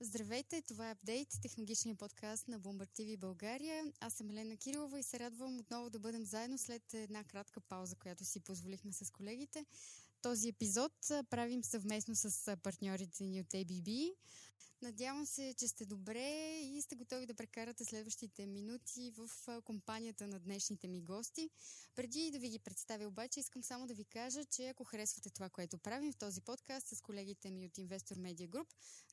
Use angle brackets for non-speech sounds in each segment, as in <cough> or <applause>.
Здравейте, това е Апдейт, технологичния подкаст на Bloomberg TV България. Аз съм Елена Кирилова и се радвам отново да бъдем заедно след една кратка пауза, която си позволихме с колегите. Този епизод правим съвместно с партньорите ни от ABB. Надявам се, че сте добре и сте готови да прекарате следващите минути в компанията на днешните ми гости. Преди да ви ги представя обаче, искам само да ви кажа, че ако харесвате това, което правим в този подкаст с колегите ми от Investor Media Group,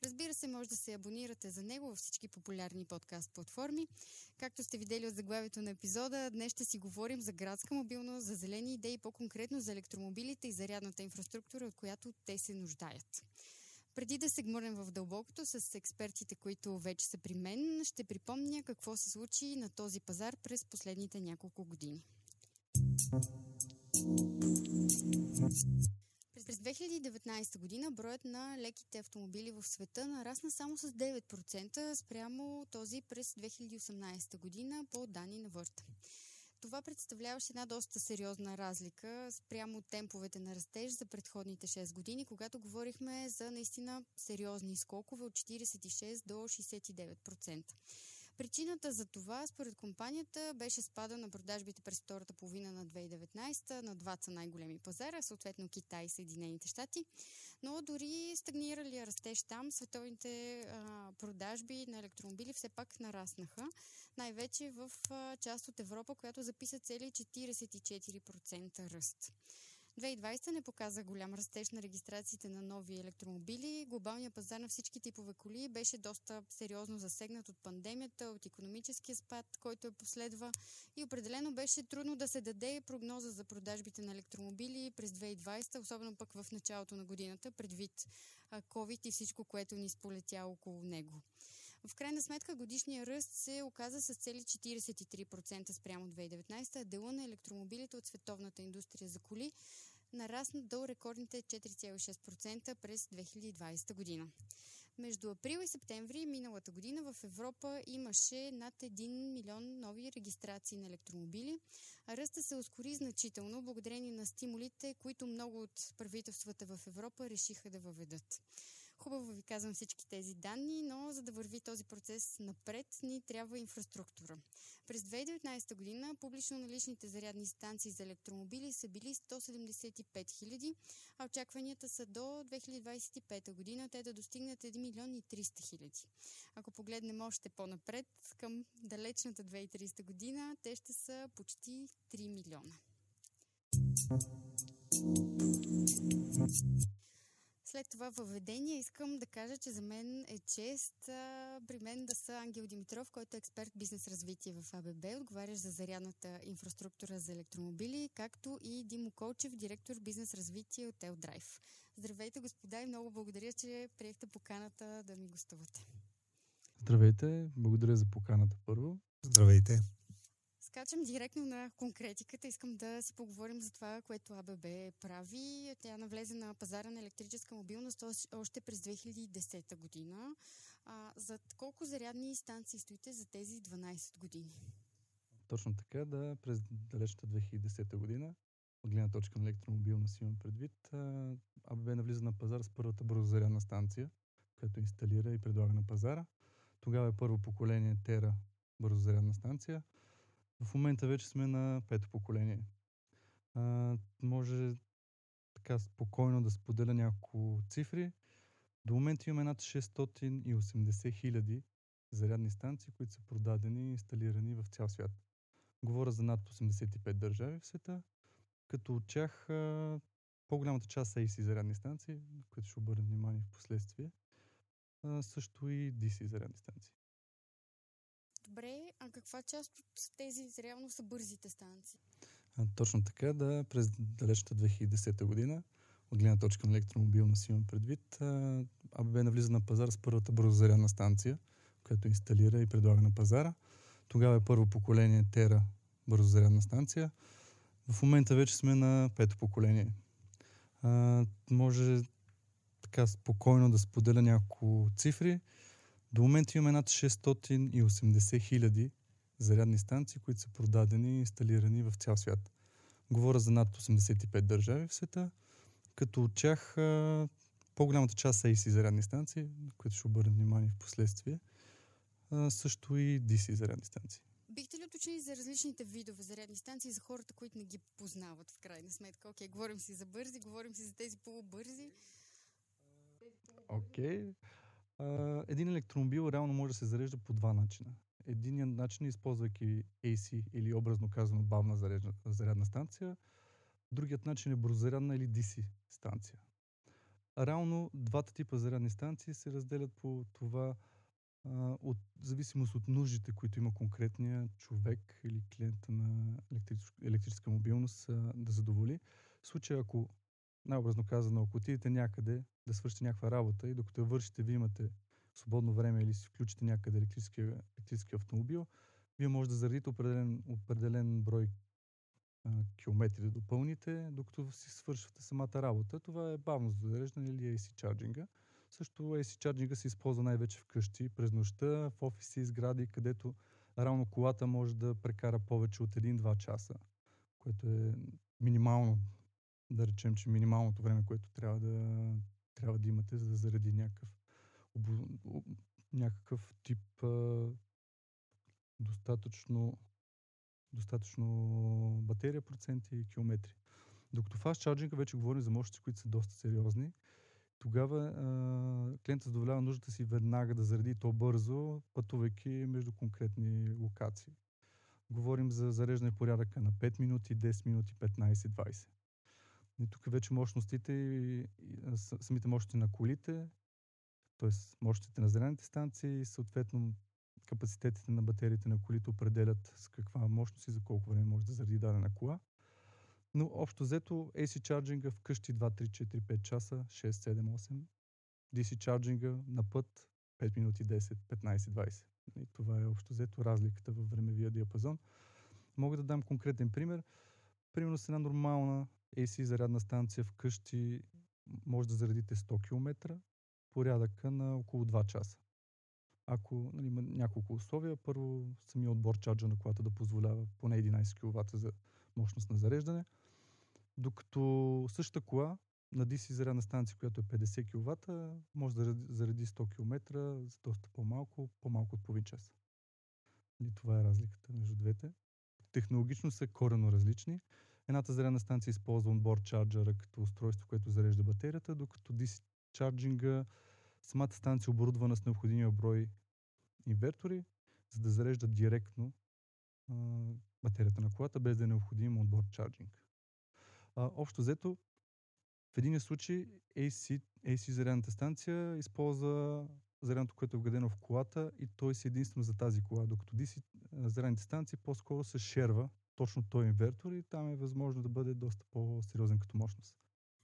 разбира се, може да се абонирате за него във всички популярни подкаст платформи. Както сте видели от заглавието на епизода, днес ще си говорим за градска мобилност, за зелени идеи, по-конкретно за електромобилите и зарядната инфраструктура, от която те се нуждаят. Преди да се гмурнем в дълбокото с експертите, които вече са при мен, ще припомня какво се случи на този пазар през последните няколко години. През 2019 година броят на леките автомобили в света нарасна само с 9% спрямо този през 2018 година по данни на Върта. Това представляваше една доста сериозна разлика спрямо темповете на растеж за предходните 6 години, когато говорихме за наистина сериозни скокове от 46 до 69%. Причината за това, според компанията, беше спада на продажбите през втората половина на 2019 на двата най-големи пазара, съответно Китай и Съединените щати. Но дори стагниралия растеж там, световните а, продажби на електромобили все пак нараснаха. Най-вече в част от Европа, която записа цели 44% ръст. 2020 не показа голям растеж на регистрациите на нови електромобили. Глобалният пазар на всички типове коли беше доста сериозно засегнат от пандемията, от економическия спад, който е последва и определено беше трудно да се даде прогноза за продажбите на електромобили през 2020, особено пък в началото на годината, предвид COVID и всичко, което ни сполетя около него. В крайна сметка годишния ръст се оказа с цели 43% спрямо 2019, а дела на електромобилите от световната индустрия за коли нарасна до рекордните 4,6% през 2020 година. Между април и септември миналата година в Европа имаше над 1 милион нови регистрации на електромобили, а ръста се ускори значително благодарение на стимулите, които много от правителствата в Европа решиха да въведат. Хубаво ви казвам всички тези данни, но за да върви този процес напред, ни трябва инфраструктура. През 2019 година публично наличните зарядни станции за електромобили са били 175 000, а очакванията са до 2025 година те да достигнат 1 милион и 300 хиляди. Ако погледнем още по-напред, към далечната 2030 година, те ще са почти 3 милиона. След това въведение искам да кажа, че за мен е чест а, при мен да са Ангел Димитров, който е експерт бизнес развитие в АББ, отговарящ за зарядната инфраструктура за електромобили, както и Димо Колчев, директор бизнес развитие от Елдрайв. Здравейте, господа, и много благодаря, че приехте поканата да ми гостувате. Здравейте, благодаря за поканата първо. Здравейте скачам директно на конкретиката. Искам да си поговорим за това, което АББ прави. Тя навлезе на пазара на електрическа мобилност още през 2010 година. А, за колко зарядни станции стоите за тези 12 години? Точно така, да, през далечната 2010 година, от гледна точка на електромобилност имам предвид, АББ навлиза на пазар с първата бързозарядна станция, която инсталира и предлага на пазара. Тогава е първо поколение Тера бързозарядна станция – в момента вече сме на пето поколение. А, може така спокойно да споделя няколко цифри. До момента имаме над 680 хиляди зарядни станции, които са продадени и инсталирани в цял свят. Говоря за над 85 държави в света, като от тях по-голямата част са AC зарядни станции, които ще обърнем внимание в последствие, също и DC зарядни станции. Добре, а каква част от тези реално са бързите станции? А, точно така, да, през далечната 2010 година, от гледна точка на електромобилност имам предвид, АББ навлиза на пазар с първата бързозарядна станция, която инсталира и предлага на пазара. Тогава е първо поколение Тера бързозарядна станция. В момента вече сме на пето поколение. А, може така спокойно да споделя няколко цифри. До момента имаме над 680 хиляди зарядни станции, които са продадени и инсталирани в цял свят. Говоря за над 85 държави в света, като от тях по-голямата част са AC зарядни станции, на които ще обърнем внимание в последствие, също и DC зарядни станции. Бихте ли уточнили за различните видове зарядни станции за хората, които не ги познават в крайна сметка? Окей, говорим си за бързи, говорим си за тези полубързи. Окей. Okay. Един електромобил реално може да се зарежда по два начина. Единият начин е използвайки AC или образно казано бавна зарядна, зарядна станция. Другият начин е бързозарядна или DC станция. Реално двата типа зарядни станции се разделят по това от зависимост от нуждите, които има конкретния човек или клиента на електрическа, мобилност да задоволи. В случая, ако най-образно казано, ако отидете някъде да свършите някаква работа и докато я вършите, вие имате свободно време или си включите някъде електрически, електрически автомобил, вие може да заредите определен, определен брой а, километри да допълните, докато си свършвате самата работа. Това е бавно зареждане или AC чарджинга. Също AC чарджинга се използва най-вече вкъщи, през нощта, в офиси, сгради, където равно колата може да прекара повече от 1-2 часа, което е минимално, да речем, че минималното време, което трябва да, трябва да имате, за да заради някакъв, някакъв тип а, достатъчно, достатъчно батерия, проценти и километри. Докато фаст чарджинга вече говорим за мощности, които са доста сериозни тогава а, клиентът задоволява нуждата си веднага да зареди то бързо, пътувайки между конкретни локации. Говорим за зареждане порядъка на 5 минути, 10 минути, 15, 20. И тук вече мощностите и, и самите мощности на колите, т.е. мощностите на зарядните станции и съответно капацитетите на батериите на колите определят с каква мощност и за колко време може да заради дадена кола. Но общо взето AC чарджинга вкъщи 2, 3, 4, 5 часа, 6, 7, 8. DC чарджинга на път 5 минути 10, 15, 20. И това е общо взето разликата във времевия диапазон. Мога да дам конкретен пример. Примерно с една нормална AC зарядна станция вкъщи може да заредите 100 км, порядъка на около 2 часа. Ако нали, има няколко условия, първо самия отбор чарджа на колата да позволява поне 11 кВт за мощност на зареждане – докато същата кола на DC зарядна станция, която е 50 кВт, може да зареди 100 км за доста по-малко, по-малко от половин час. И това е разликата между двете. Технологично са корено различни. Едната зарядна станция използва onboard чарджера като устройство, което зарежда батерията, докато DC чарджинга самата станция е оборудвана с необходимия брой инвертори, за да зарежда директно а, батерията на колата, без да е необходим onboard чарджинг. А, общо взето, в един случай AC, AC зарядната станция използва зарядното, което е вградено в колата и той си единствено за тази кола, докато DC зарядните станции по-скоро се шерва точно този инвертор и там е възможно да бъде доста по-сериозен като мощност.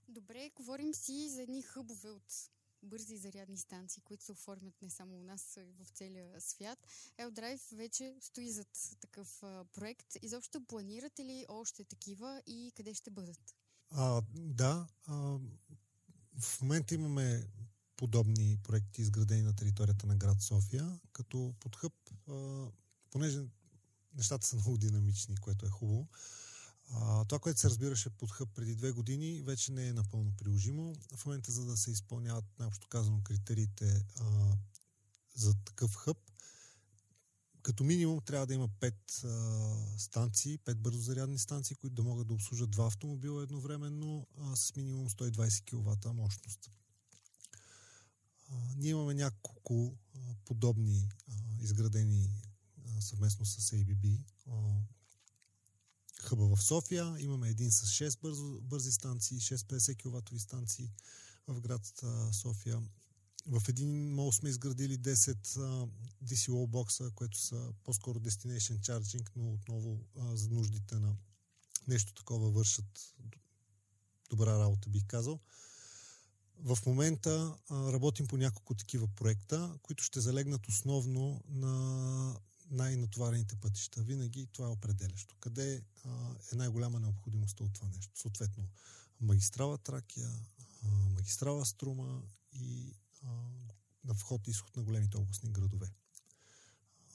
Добре, говорим си за едни хъбове от бързи зарядни станции, които се оформят не само у нас, а в целия свят. Eldrive вече стои зад такъв а, проект. Изобщо планирате ли още такива и къде ще бъдат? А, да. А, в момента имаме подобни проекти, изградени на територията на град София, като под хъб, а, понеже нещата са <laughs> много динамични, което е хубаво. А, това, което се разбираше под хъб преди две години, вече не е напълно приложимо. В момента, за да се изпълняват, най-общо казано, критериите а, за такъв хъб, като минимум трябва да има 5 а, станции, 5 бързозарядни станции, които да могат да обслужат два автомобила едновременно а, с минимум 120 кВт мощност. А, ние имаме няколко а, подобни а, изградени съвместно с ABB хъба в София. Имаме един с 6 бързо, бързи станции, 650 кВт станции в град София. В един мол сме изградили 10 uh, DC wall бокса, което са по-скоро destination charging, но отново за нуждите на нещо такова вършат добра работа, бих казал. В момента работим по няколко такива проекта, които ще залегнат основно на най-натоварените пътища. Винаги това е определящо. Къде е най-голяма необходимостта от това нещо? Съответно, магистрала Тракия, магистрала Струма и на вход и изход на големите областни градове.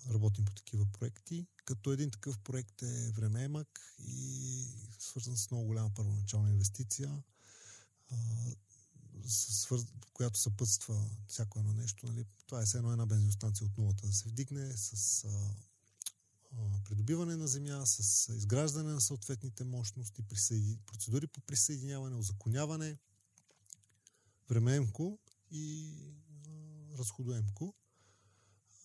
Работим по такива проекти, като един такъв проект е времеемък и свързан с много голяма първоначална инвестиция, която съпътства всяко едно нещо. Нали? Това е все едно една бензиностанция от нулата да се вдигне с а, а, придобиване на земя, с изграждане на съответните мощности, присъеди... процедури по присъединяване, озаконяване, времеемко и а, разходоемко.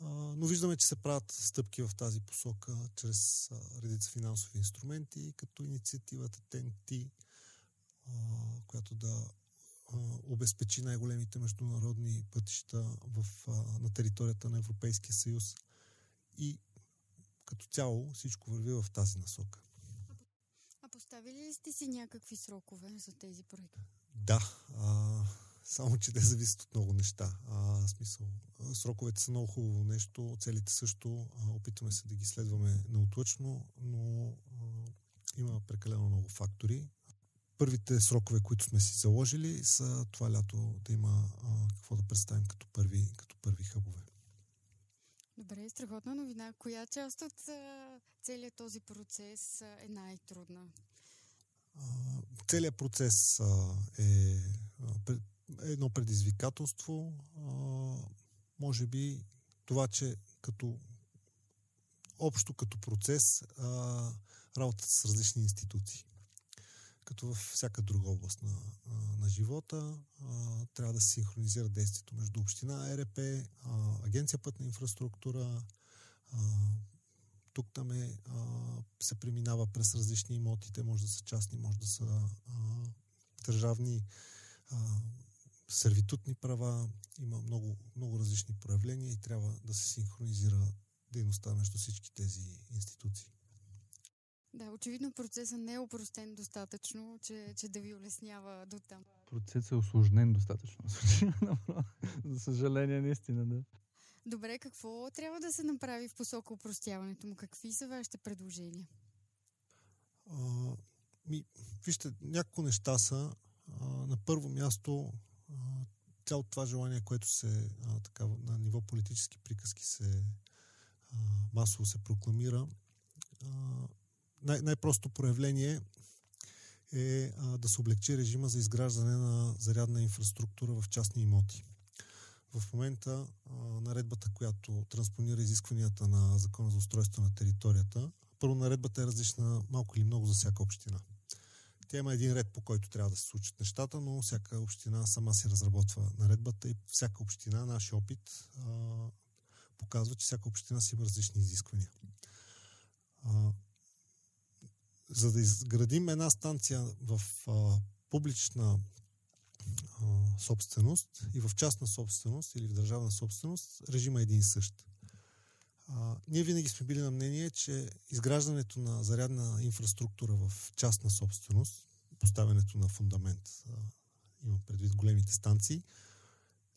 А, но виждаме, че се правят стъпки в тази посока чрез а, редица финансови инструменти, като инициативата TNT, която да обезпечи най-големите международни пътища в, на територията на Европейския съюз. И като цяло всичко върви в тази насока. А поставили ли сте си някакви срокове за тези проекти? Да, а, само че те зависят от много неща. А, смисъл, сроковете са много хубаво нещо, целите също, а, опитваме се да ги следваме наотлъчно, но а, има прекалено много фактори първите срокове, които сме си заложили, са това лято да има а, какво да представим като първи, като първи хъбове. Добре, страхотна новина. Коя част от а, целият този процес а, е най-трудна? А, целият процес а, е, а, е едно предизвикателство. А, може би това, че като общо като процес а, работата с различни институции като във всяка друга област на, на живота. Трябва да се синхронизира действието между община, РП, а, Агенция пътна инфраструктура. Тук там е, се преминава през различни имоти. Може да са частни, може да са държавни сервитутни права. Има много, много различни проявления и трябва да се синхронизира дейността между всички тези институции. Да, очевидно процесът не е упростен достатъчно, че, че да ви улеснява до там. Процесът е осложнен достатъчно. <laughs> За съжаление, наистина, да. Добре, какво трябва да се направи в посока упростяването му? Какви са вашите предложения? А, ми, вижте, няколко неща са. А, на първо място, а, цялото това желание, което се а, така, на ниво политически приказки се а, масово се прокламира, а, най- най-просто проявление е а, да се облегчи режима за изграждане на зарядна инфраструктура в частни имоти. В момента а, наредбата, която транспонира изискванията на Закона за устройство на територията, първо наредбата е различна малко или много за всяка община. Тя има един ред, по който трябва да се случат нещата, но всяка община сама си разработва наредбата и всяка община, нашия опит, а, показва, че всяка община си има различни изисквания. А, за да изградим една станция в а, публична а, собственост и в частна собственост или в държавна собственост, режима е един и същ. А, ние винаги сме били на мнение, че изграждането на зарядна инфраструктура в частна собственост, поставянето на фундамент, а, има предвид големите станции,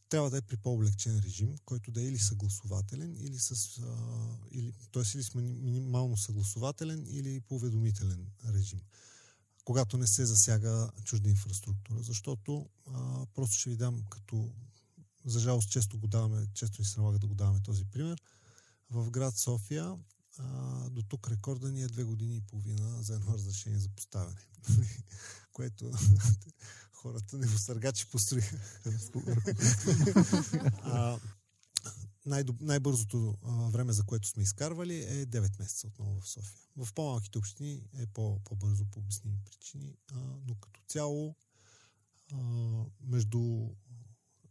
трябва да е при по-облегчен режим, който да е или съгласователен, или с, а, или, т.е. или с минимално съгласователен, или поведомителен режим, когато не се засяга чужда инфраструктура. Защото а, просто ще ви дам като за жалост често го даваме, често ни се налага да го даваме този пример. В град София а, до тук рекорда ни е две години и половина за едно разрешение за поставяне. <laughs> Което хората не съргачи построиха. <laughs> най- най-бързото време, за което сме изкарвали е 9 месеца отново в София. В по-малките общини е по- по-бързо по обясними причини, а, но като цяло а, между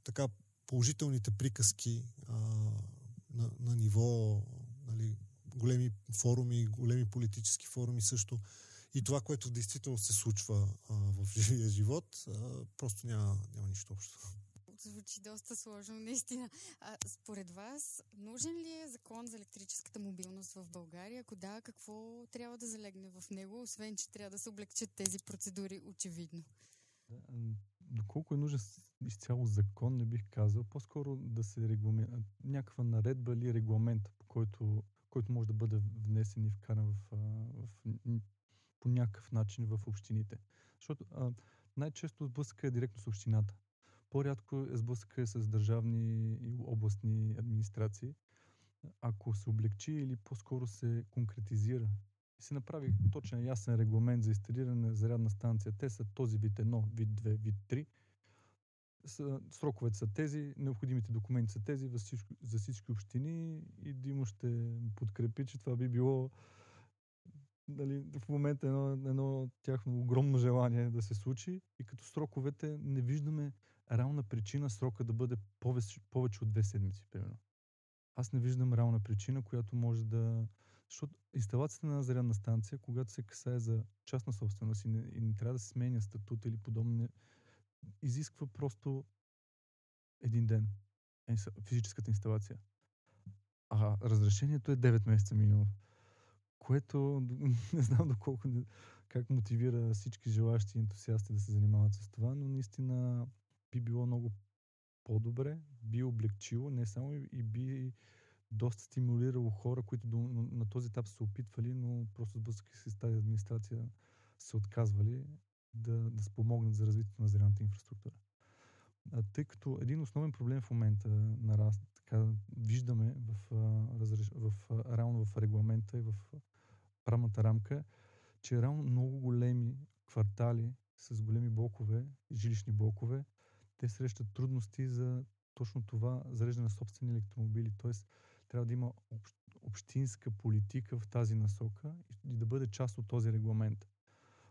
така положителните приказки а, на, на ниво нали, големи форуми, големи политически форуми също и това, което действително се случва а, в <laughs> живия живот, а, просто няма, няма нищо общо. Звучи доста сложно, наистина. А, според вас, нужен ли е закон за електрическата мобилност в България? Ако да, какво трябва да залегне в него, освен, че трябва да се облегчат тези процедури, очевидно? Доколко е нужен изцяло закон, не бих казал. По-скоро да се регламент... някаква наредба или регламент, по който, който може да бъде внесен и вкаран в, в по някакъв начин в общините. Защото а, най-често сблъсъка е директно с общината. По-рядко е сблъсъка с държавни и областни администрации. Ако се облегчи или по-скоро се конкретизира и се направи точен ясен регламент за инсталиране на зарядна станция. Те са този вид 1, вид 2, вид 3. Сроковете са тези, необходимите документи са тези за всички, за всички общини и Димо ще подкрепи, че това би било нали, в момента едно, едно тяхно огромно желание да се случи и като сроковете не виждаме реална причина срока да бъде повече, повече от две седмици, примерно. Аз не виждам реална причина, която може да... Защото инсталацията на зарядна станция, когато се касае за частна собственост и не, и не трябва да се сменя статут или подобно, изисква просто един ден физическата инсталация. А разрешението е 9 месеца минимум което <laughs> не знам доколко, как мотивира всички желащи ентусиасти да се занимават с това, но наистина би било много по-добре, би облегчило, не само и би доста стимулирало хора, които до, на, този етап са опитвали, но просто сблъскаха се с тази администрация, се отказвали да, да спомогнат за развитието на зелената инфраструктура. А, тъй като един основен проблем в момента нараства, така виждаме в, в, в, реално в регламента и в правната рамка, че реално много големи квартали с големи блокове, жилищни блокове, те срещат трудности за точно това зареждане на собствени електромобили. Тоест, трябва да има общинска политика в тази насока и да бъде част от този регламент.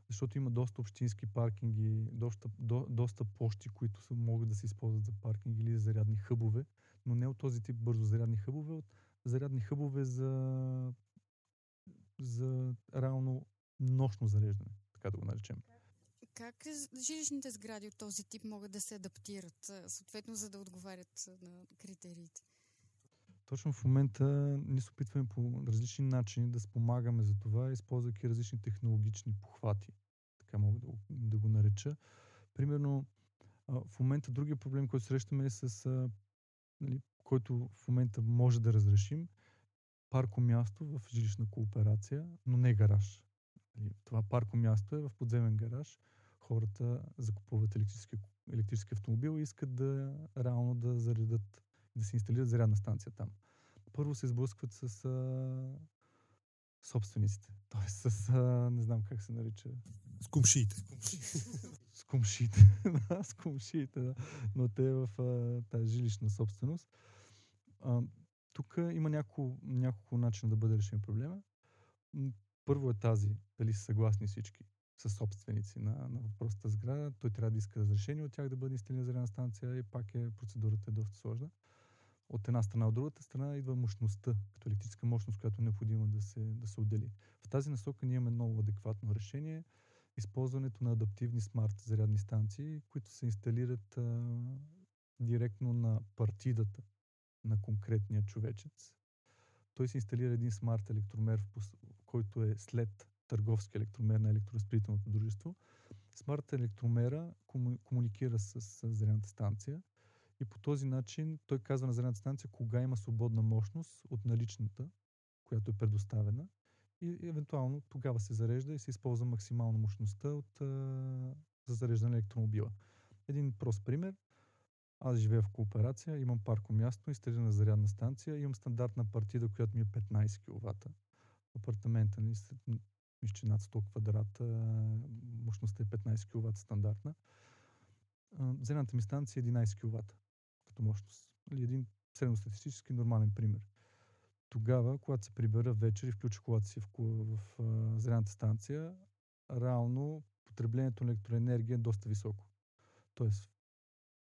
Защото има доста общински паркинги, доста, до, доста площи, които са, могат да се използват за паркинги или за зарядни хъбове, но не от този тип бързо зарядни хъбове, от зарядни хъбове за за реално нощно зареждане, така да го наречем. Как жилищните сгради от този тип могат да се адаптират, съответно, за да отговарят на критериите? Точно в момента ние се опитваме по различни начини да спомагаме за това, използвайки различни технологични похвати. Така мога да, да го нареча. Примерно, в момента другия проблем, който срещаме е с, нали, който в момента може да разрешим, парко място в жилищна кооперация, но не гараж. Нали, това парко място е в подземен гараж. Хората закупуват електрически, електрически автомобил и искат да реално да заредат, да се инсталират зарядна станция там. Първо се сблъскват с а, собствениците. Тоест с, а, не знам как се нарича. С кумшиите. с кумшиите. <laughs> да, с кумшиите, да. Но те в а, тази жилищна собственост. А, тук има няколко, няколко начина да бъде решен проблема. Първо е тази, дали са съгласни всички с собственици на, на въпросата сграда. Той трябва да иска разрешение от тях да бъде инсталирана станция и пак е, процедурата е доста сложна. От една страна, от другата страна идва мощността, като електрическа мощност, която е необходима да се, да се отдели. В тази насока ние имаме много адекватно решение. Използването на адаптивни смарт зарядни станции, които се инсталират а, директно на партидата на конкретния човечец. Той се инсталира един смарт електромер, който е след търговски електромер на електроразпределителното дружество. Смарт електромера комуникира с, с станция и по този начин той казва на зарядната станция кога има свободна мощност от наличната, която е предоставена и евентуално тогава се зарежда и се използва максимално мощността от, за зареждане на електромобила. Един прост пример. Аз живея в кооперация, имам парко място, инсталирана зарядна станция, имам стандартна партида, която ми е 15 кВт. Апартамента ни мисля, над 100 квадрата, мощността е 15 кВт стандартна. Зарядната ми станция е 11 кВт като мощност. Нали, един средностатистически нормален пример. Тогава, когато се прибера вечер и включа колата си в, в, в зарядната станция, реално потреблението на електроенергия е доста високо. Тоест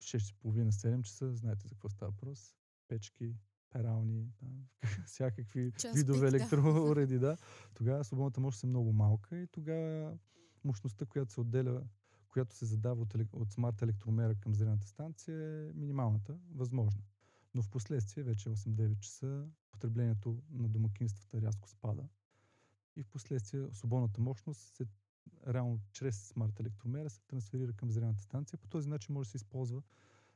6.30-7 часа, знаете за какво става въпрос. Печки, перални, да, <laughs> всякакви Час видове електроуреди, да. <laughs> Тогава свободната мощност е много малка и тогава мощността, която се отделя, която се задава от, от смарт електромера към зелената станция е минималната, възможна. Но в последствие, вече 8-9 часа, потреблението на домакинствата рязко спада. И в последствие свободната мощност се реално чрез смарт електромера се трансферира към зелената станция. По този начин може да се използва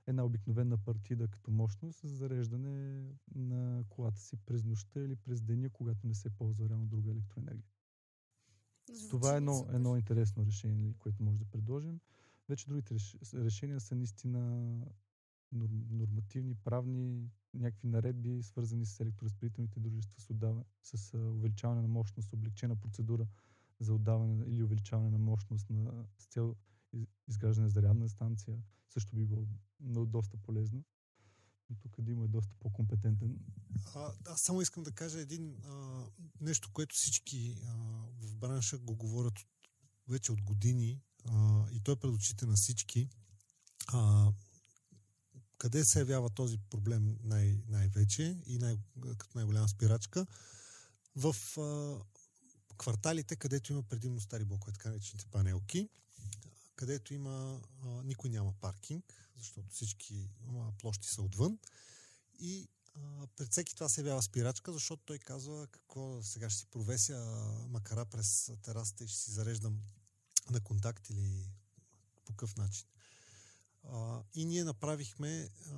една обикновена партида като мощност за зареждане на колата си през нощта или през деня, когато не се ползва реално друга електроенергия. Звучи Това е едно, едно интересно решение, което може да предложим. Вече другите решения са наистина нормативни, правни, някакви наредби, свързани с електроразпределителните дружества, с, отдаване, с увеличаване на мощност, облегчена процедура за отдаване или увеличаване на мощност на, с цел изграждане на зарядна станция, също би било много доста полезно. И тук Димо е доста по-компетентен. А, аз само искам да кажа един а, нещо, което всички а, в бранша го говорят вече от години а, и той е пред очите на всички. А, къде се явява този проблем най- най-вече и най- като най-голяма спирачка? В кварталите, където има предимно стари блокове, така наречените панелки, където има, а, никой няма паркинг, защото всички а, площи са отвън. И а, пред всеки това се явява спирачка, защото той казва какво сега ще си провеся макара през терасата и ще си зареждам на контакт или по какъв начин. А, и ние направихме а,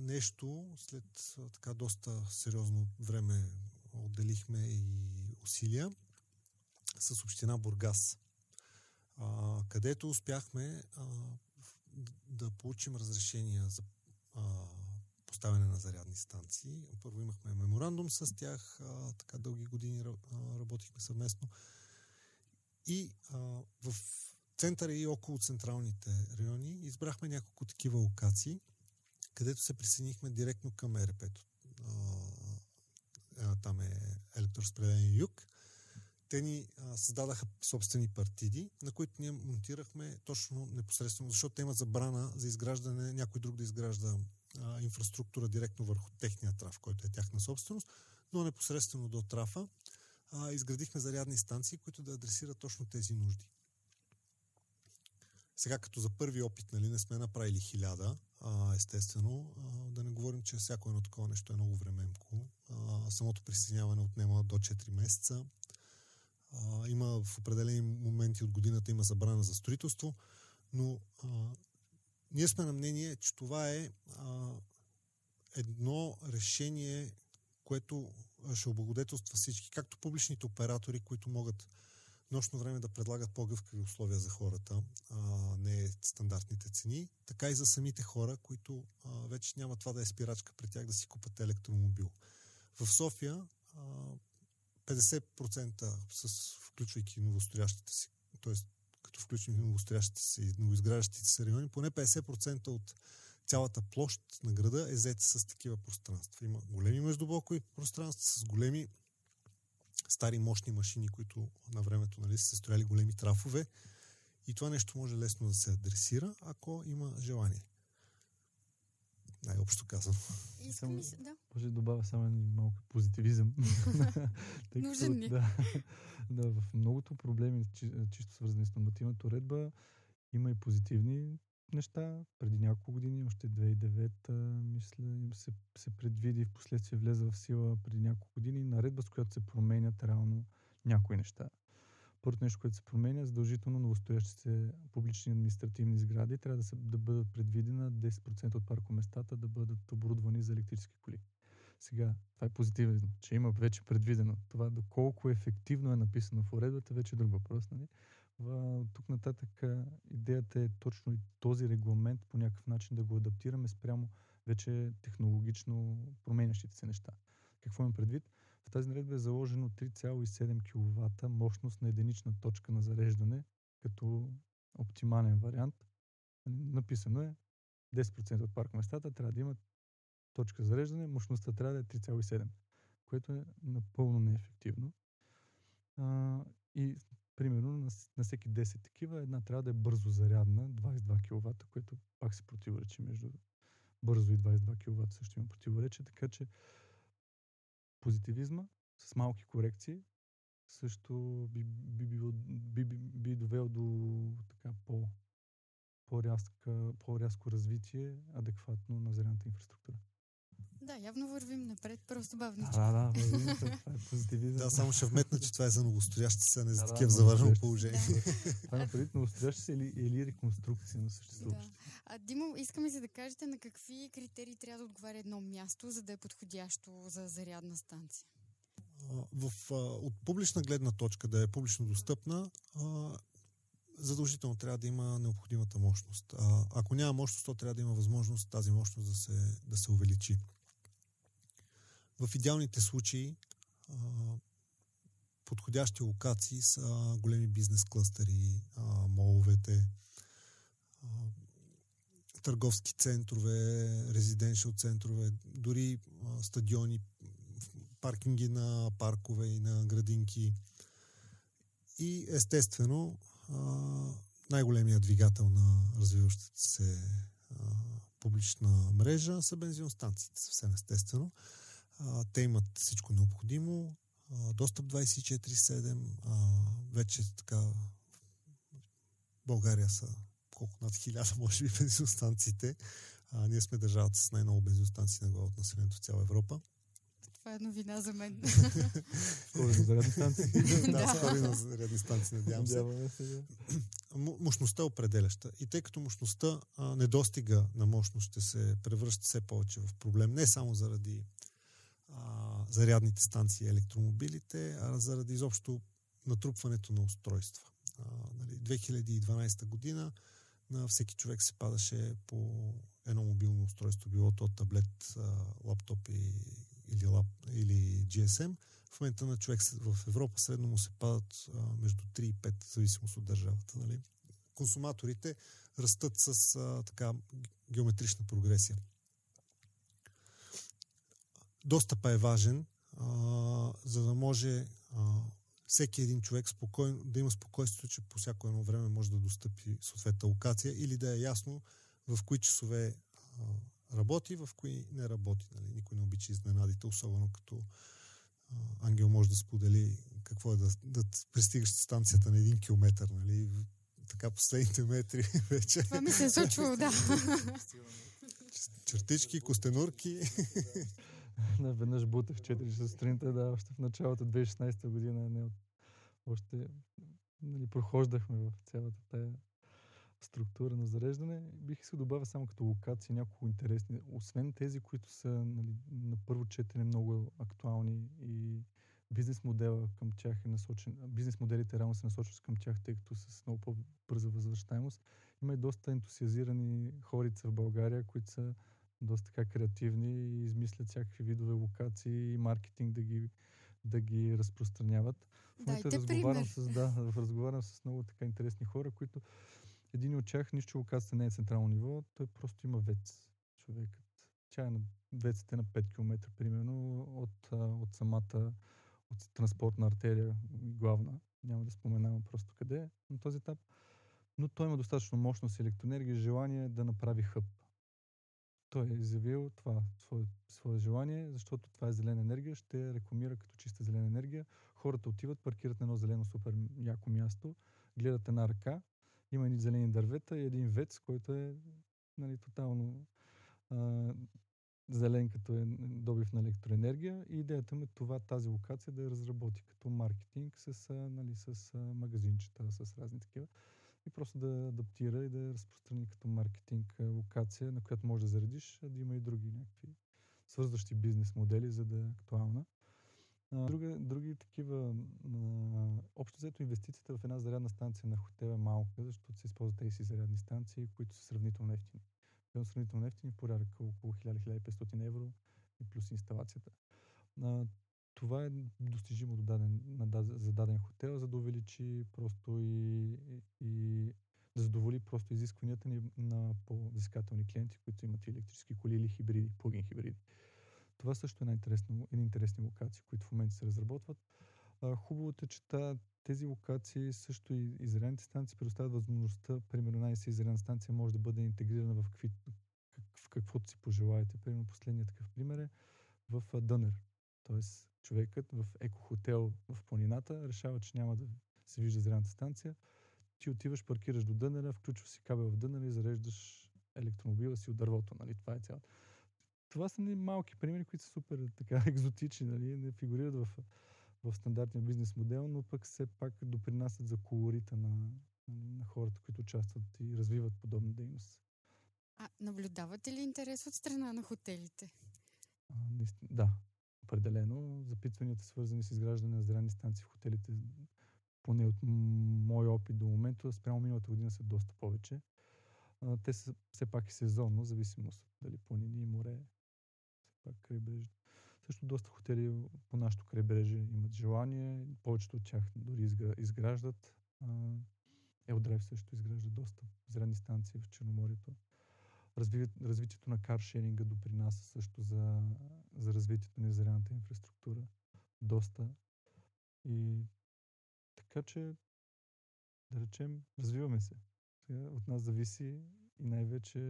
нещо след а, така доста сериозно време отделихме и усилия с община Бургас, където успяхме да получим разрешения за поставяне на зарядни станции. Първо имахме меморандум с тях, така дълги години работихме съвместно. И в центъра и около централните райони избрахме няколко такива локации, където се присъединихме директно към ЕРП-то. Там е електроразпределение Юг. Те ни а, създадаха собствени партиди, на които ние монтирахме точно непосредствено, защото те имат забрана за изграждане, някой друг да изгражда а, инфраструктура директно върху техния траф, който е тяхна собственост, но непосредствено до трафа а, изградихме зарядни станции, които да адресират точно тези нужди. Сега като за първи опит нали, не сме направили хиляда, естествено, а, да не говорим, че всяко едно такова нещо е много времемко. А, самото присъединяване отнема до 4 месеца. А, има в определени моменти от годината има забрана за строителство, но а, ние сме на мнение, че това е а, едно решение, което ще облагодетелства всички, както публичните оператори, които могат нощно време да предлагат по-гъвкави условия за хората, а не стандартните цени, така и за самите хора, които а, вече няма това да е спирачка при тях да си купат електромобил. В София 50% с включвайки новостроящите си, т.е. като включим новостроящите си новоизграждащите се райони, поне 50% от цялата площ на града е взета с такива пространства. Има големи междублокови пространства с големи стари мощни машини, които на времето нали, са строяли големи трафове. И това нещо може лесно да се адресира, ако има желание. Най-общо казвам. Искам ли се, да. Може да добавя само един малко позитивизъм. <laughs> Нужен ни. Да, <laughs> да, в многото проблеми, чисто свързани с нормативната уредба, има и позитивни неща. Преди няколко години, още 2009, мисля, се, се предвиди, в последствие влезе в сила преди няколко години, наредба, с която се променят реално някои неща. Първото нещо, което се променя, задължително новостоящите публични административни сгради трябва да, се, да бъдат предвидена 10% от паркоместата да бъдат оборудвани за електрически коли. Сега, това е позитивно, че има вече предвидено. Това доколко ефективно е написано в уредбата, вече е друг въпрос. Нали? В, тук нататък идеята е точно и този регламент по някакъв начин да го адаптираме спрямо вече технологично променящите се неща. Какво имам предвид? В тази наредба е заложено 3,7 кВт мощност на единична точка на зареждане като оптимален вариант. Написано е 10% от паркоместата трябва да имат точка за зареждане, мощността трябва да е 3,7, което е напълно неефективно. А, и примерно на, на всеки 10 такива една трябва да е бързо зарядна 22 кВт, което пак се противоречи между бързо и 22 кВт също има противоречие, така че позитивизма с малки корекции също би, би, би, би, би, довел до така по, по-рязка, по-рязко развитие, адекватно на зелената инфраструктура. Да, явно вървим напред, просто бавно. Да, да, вървим, това е позитивизъм. Да, само ще вметна, че това е за новостоящи се, не за да, такива завършено положение. Да. това е преди новостоящи се или, или реконструкция на съществуващи. Да. А, Димо, искаме се да кажете на какви критерии трябва да отговаря едно място, за да е подходящо за зарядна станция? В, от публична гледна точка да е публично достъпна, задължително трябва да има необходимата мощност. А, ако няма мощност, то трябва да има възможност тази мощност да се, да се увеличи. В идеалните случаи подходящи локации са големи бизнес клъстери, моловете, търговски центрове, резиденшъл центрове, дори стадиони, паркинги на паркове и на градинки. И естествено най-големият двигател на развиващата се публична мрежа са бензиностанциите, съвсем естествено. А, те имат всичко необходимо. А, достъп 24-7. А, вече така България са колко над хиляда, <laughs> може би, бензиностанциите. А, ние сме държавата с най-много бензиностанции на глава от населението в цяла Европа. Това е новина за мен. <laughs> Скоро на зарядни станции. <laughs> да, скоро на зарядни станции, надявам се. Мощността е определяща. И тъй като мощността, недостига на мощност ще се превръща все повече в проблем, не само заради а, зарядните станции електромобилите, а заради изобщо натрупването на устройства. А, нали, 2012 година на всеки човек се падаше по едно мобилно устройство, било то таблет, лаптоп и или, лап, или GSM, в момента на човек в Европа средно му се падат а, между 3 и 5, в зависимост от държавата. Нали? Консуматорите растат с а, така геометрична прогресия. Достъпа е важен, а, за да може а, всеки един човек спокойно, да има спокойствието, че по всяко едно време може да достъпи съответна локация или да е ясно в кои часове а, работи, в кои не работи. Нали? Никой не обича изненадите, особено като а, Ангел може да сподели какво е да, да пристигаш станцията на един километр. Нали? Така последните метри <laughs> вече. Това ми се е случвало, да. Чертички, костенурки. <laughs> <laughs> Не, веднъж бутах 4 часа сутринта, да, още в началото 2016 година. Не, още нали, прохождахме в цялата тая структура на зареждане. Бих искал да добавя само като локации няколко интересни. Освен тези, които са нали, на първо четене много актуални и бизнес модела към тях е насочен, бизнес моделите реално се насочват към тях, тъй като с много по-бърза възвръщаемост. Има и доста ентусиазирани хорица в България, които са доста така креативни и измислят всякакви видове локации и маркетинг да ги, да ги разпространяват. В момента разговарям с, да, <laughs> разговарям с много така интересни хора, които един от тях, нищо локацията не е централно ниво, той просто има вец. Човекът. Тя е на веците на 5 км, примерно, от, от самата от транспортна артерия главна. Няма да споменавам просто къде е на този етап. Но той има достатъчно мощност и електроенергия желание да направи хъб. Той е изявил това свое, свое желание, защото това е зелена енергия, ще рекламира като чиста зелена енергия. Хората отиват, паркират на едно зелено супер яко място, гледат една ръка, има едни зелени дървета и един вец, който е нали, тотално а, зелен като е добив на електроенергия и идеята ми е това, тази локация да я разработи като маркетинг с, нали, с магазинчета, с разни такива и просто да адаптира и да разпространи като маркетинг локация, на която може да заредиш, а да има и други някакви свързващи бизнес модели, за да е актуална. Друга, други такива, общо взето инвестицията в една зарядна станция на хотел е малка, защото се използват тези зарядни станции, които са сравнително ефтини. Те сравнително ефтини, порядък около 1000-1500 евро и плюс инсталацията. Това е достижимо до даден, на, за даден хотел, за да увеличи просто и, и да задоволи просто изискванията ни на по-взискателни клиенти, които имат електрически коли или хибриди, плагин хибриди. Това също е една интересна, една интересни локации, които в момента се разработват. Хубавото е, че тези локации също и изрядните станции предоставят възможността, примерно една изрядна станция може да бъде интегрирана в, какви, в каквото си пожелаете. Примерно последният такъв пример е в Дънер. Тоест човекът в екохотел в планината решава, че няма да се вижда зряната станция. Ти отиваш, паркираш до дънера, включваш си кабел в дънера и зареждаш електромобила си от дървото. Нали? Това е цялото това са малки примери, които са супер така <laughs> екзотични, нали? не фигурират в, в стандартния бизнес модел, но пък все пак допринасят за колорита на, на хората, които участват и развиват подобна дейност. А наблюдавате ли интерес от страна на хотелите? А, да, определено. Запитванията, свързани с изграждане на зрани станции в хотелите, поне от мой опит до момента, спрямо миналата година са доста повече. Те са все пак и сезонно, зависимост дали планини и море, все пак крайбрежни. Също доста хотели по нашото крайбрежие имат желание, повечето от тях дори изграждат. Елдрайв също изгражда доста зрени станции в Черноморието. Разви, развитието на каршеринга допринася също за, за развитието на зелената инфраструктура. Доста. И така че, да речем, развиваме се. Сега от нас зависи и най-вече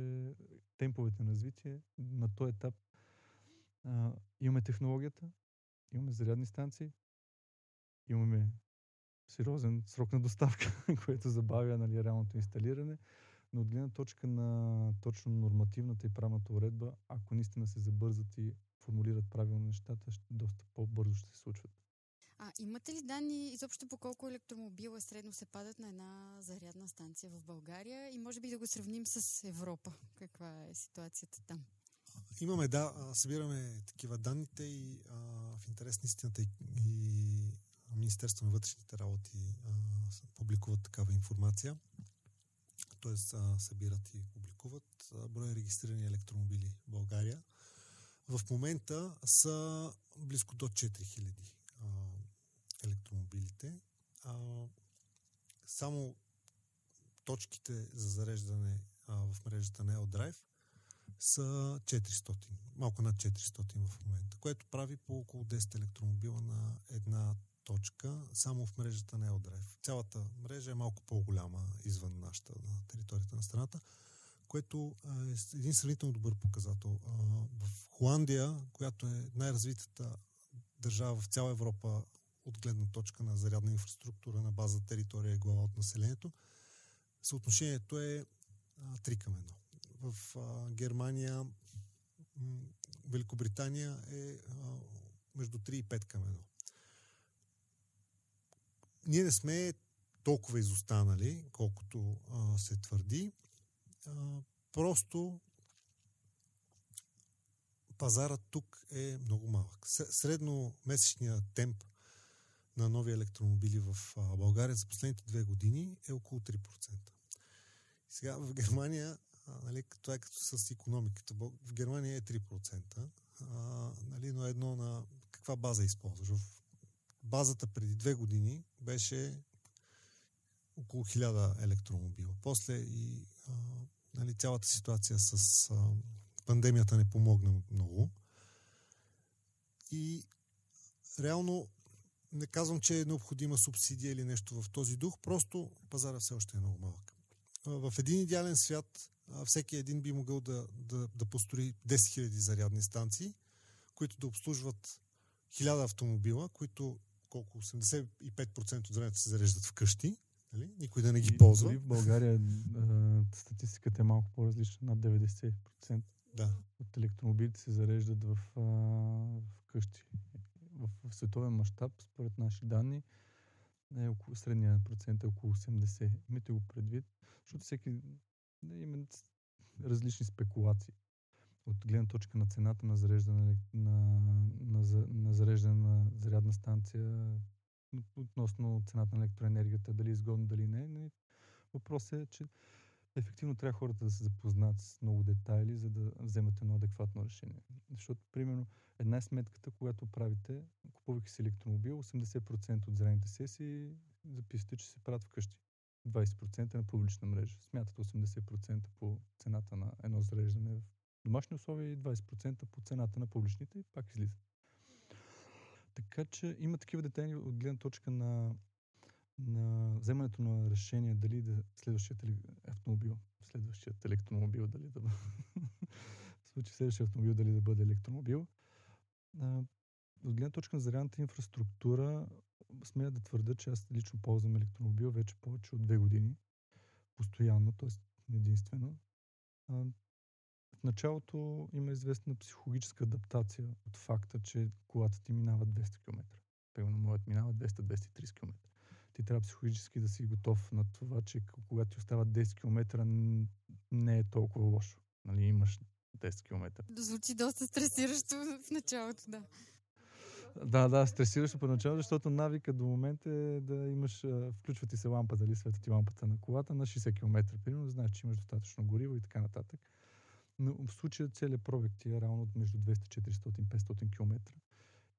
темповете на развитие. На този етап а, имаме технологията, имаме зарядни станции, имаме сериозен срок на доставка, <laughs> което забавя нали, реалното инсталиране. Но от гледна точка на точно нормативната и правната уредба, ако наистина се забързат и формулират правилно нещата, доста по-бързо ще се случват. А имате ли данни изобщо по колко електромобила средно се падат на една зарядна станция в България и може би да го сравним с Европа? Каква е ситуацията там? Имаме, да, събираме такива данните и а, в интерес на истината и, и Министерство на вътрешните работи а, публикуват такава информация. Тоест а, събират и публикуват броя регистрирани електромобили в България. В момента са близко до 4000 а, електромобилите. А, само точките за зареждане а, в мрежата на Eldrive са 400, малко над 400 в момента, което прави по около 10 електромобила на една точка само в мрежата на Eldrive. Цялата мрежа е малко по-голяма извън нашата, на територията на страната, което е един сравнително добър показател. В Холандия, която е най-развитата държава в цяла Европа от гледна точка на зарядна инфраструктура на база територия и глава от населението, съотношението е 3 към 1. В Германия, Великобритания е между 3 и 5 към 1 ние не сме толкова изостанали, колкото а, се твърди. Просто пазарът тук е много малък. Средно месечният темп на нови електромобили в България за последните две години е около 3%. Сега в Германия, нали, това е като с економиката, в Германия е 3%, а, нали, но едно на каква база използваш. В базата преди две години беше около 1000 електромобила. После и нали, цялата ситуация с а, пандемията не помогна много. И реално не казвам, че е необходима субсидия или нещо в този дух, просто пазара все още е много малък. В един идеален свят всеки един би могъл да, да, да построи 10 000 зарядни станции, които да обслужват 1000 автомобила, които колко 85% от времето се зареждат вкъщи, нали? никой да не ги и, ползва. в България <laughs> а, статистиката е малко по-различна, над 90%. Да. От електромобилите се зареждат в, а, в къщи. В, в световен мащаб, според наши данни, е около, средния процент е около 80. Имайте го предвид, защото всеки има различни спекулации от гледна точка на цената на зареждане на, на, на, на зареждане на зарядна станция, относно цената на електроенергията, дали е изгодно, дали не. Въпросът е, че ефективно трябва хората да се запознат с много детайли, за да вземат едно адекватно решение. Защото, примерно, една е сметката, когато правите, купувайки си електромобил, 80% от зелените сесии записате, че се правят вкъщи. 20% на публична мрежа. Смятате 80% по цената на едно зареждане в домашни условия и 20% по цената на публичните и пак излиза. Така че има такива детайли от гледна точка на, на вземането на решение дали да следващият автомобил, следващият електромобил, дали да бъде. <laughs> в случай следващия автомобил дали да бъде електромобил. От гледна точка на зарядната инфраструктура, смея да твърда, че аз лично ползвам електромобил вече повече от две години. Постоянно, т.е. единствено. В началото има известна психологическа адаптация от факта, че колата ти минава 200 км. Примерно моят минава 200-230 км. Ти трябва психологически да си готов на това, че когато ти остават 10 км не е толкова лошо. Нали, имаш 10 км. Звучи доста стресиращо в началото, да. Да, да, стресиращо поначало, защото навика до момента е да имаш, включва ти се лампа, дали светът ти лампата на колата на 60 км, примерно, знаеш, че имаш достатъчно гориво и така нататък. Но в случая целият пробег ти е равно между 200, 400, 500 км.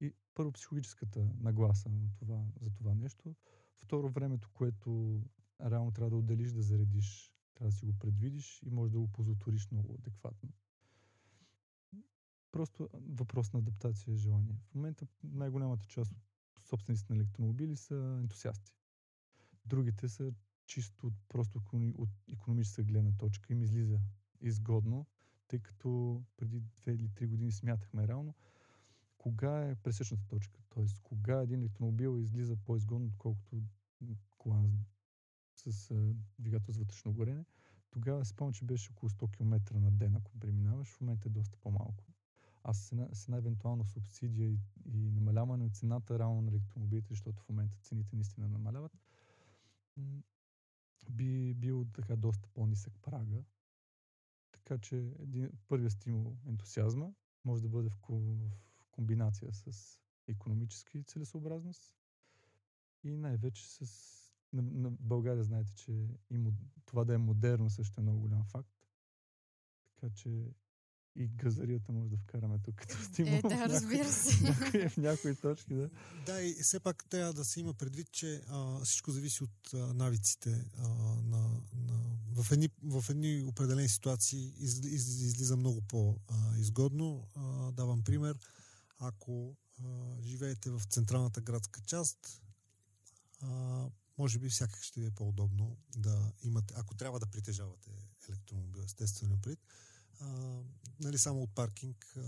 И първо психологическата нагласа на това, за това нещо. Второ времето, което реално трябва да отделиш да заредиш, трябва да си го предвидиш и може да го позаториш много адекватно. Просто въпрос на адаптация и желание. В момента най-голямата част от собствениците на електромобили са ентусиасти. Другите са чисто от, просто от економическа гледна точка им излиза изгодно, тъй като преди две или три години смятахме реално кога е пресечната точка. Т.е. кога един електромобил излиза по-изгодно, отколкото кола с а, двигател с вътрешно горене. Тогава спомням, че беше около 100 км на ден, ако преминаваш. В момента е доста по-малко а с една, с една евентуална субсидия и, и намаляване на цената реално на електромобилите, защото в момента цените наистина намаляват, би бил така доста по-нисък прага. Така че един, първият стимул ентусиазма може да бъде в, в комбинация с економически целесообразност и най-вече с на, на България знаете, че и това да е модерно също е много голям факт. Така че и газарията може да вкараме тук като стимул. Е, да, <laughs> разбира се. Някои, в някои точки, да. Да, и все пак трябва да се има предвид, че а, всичко зависи от а, навиците а, на, в, едни, в едни определени ситуации из, из, излиза много по-изгодно. давам пример. Ако а, живеете в централната градска част, а, може би всякак ще ви е по-удобно да имате, ако трябва да притежавате електромобил, естествено пред, а, нали, само от паркинг а,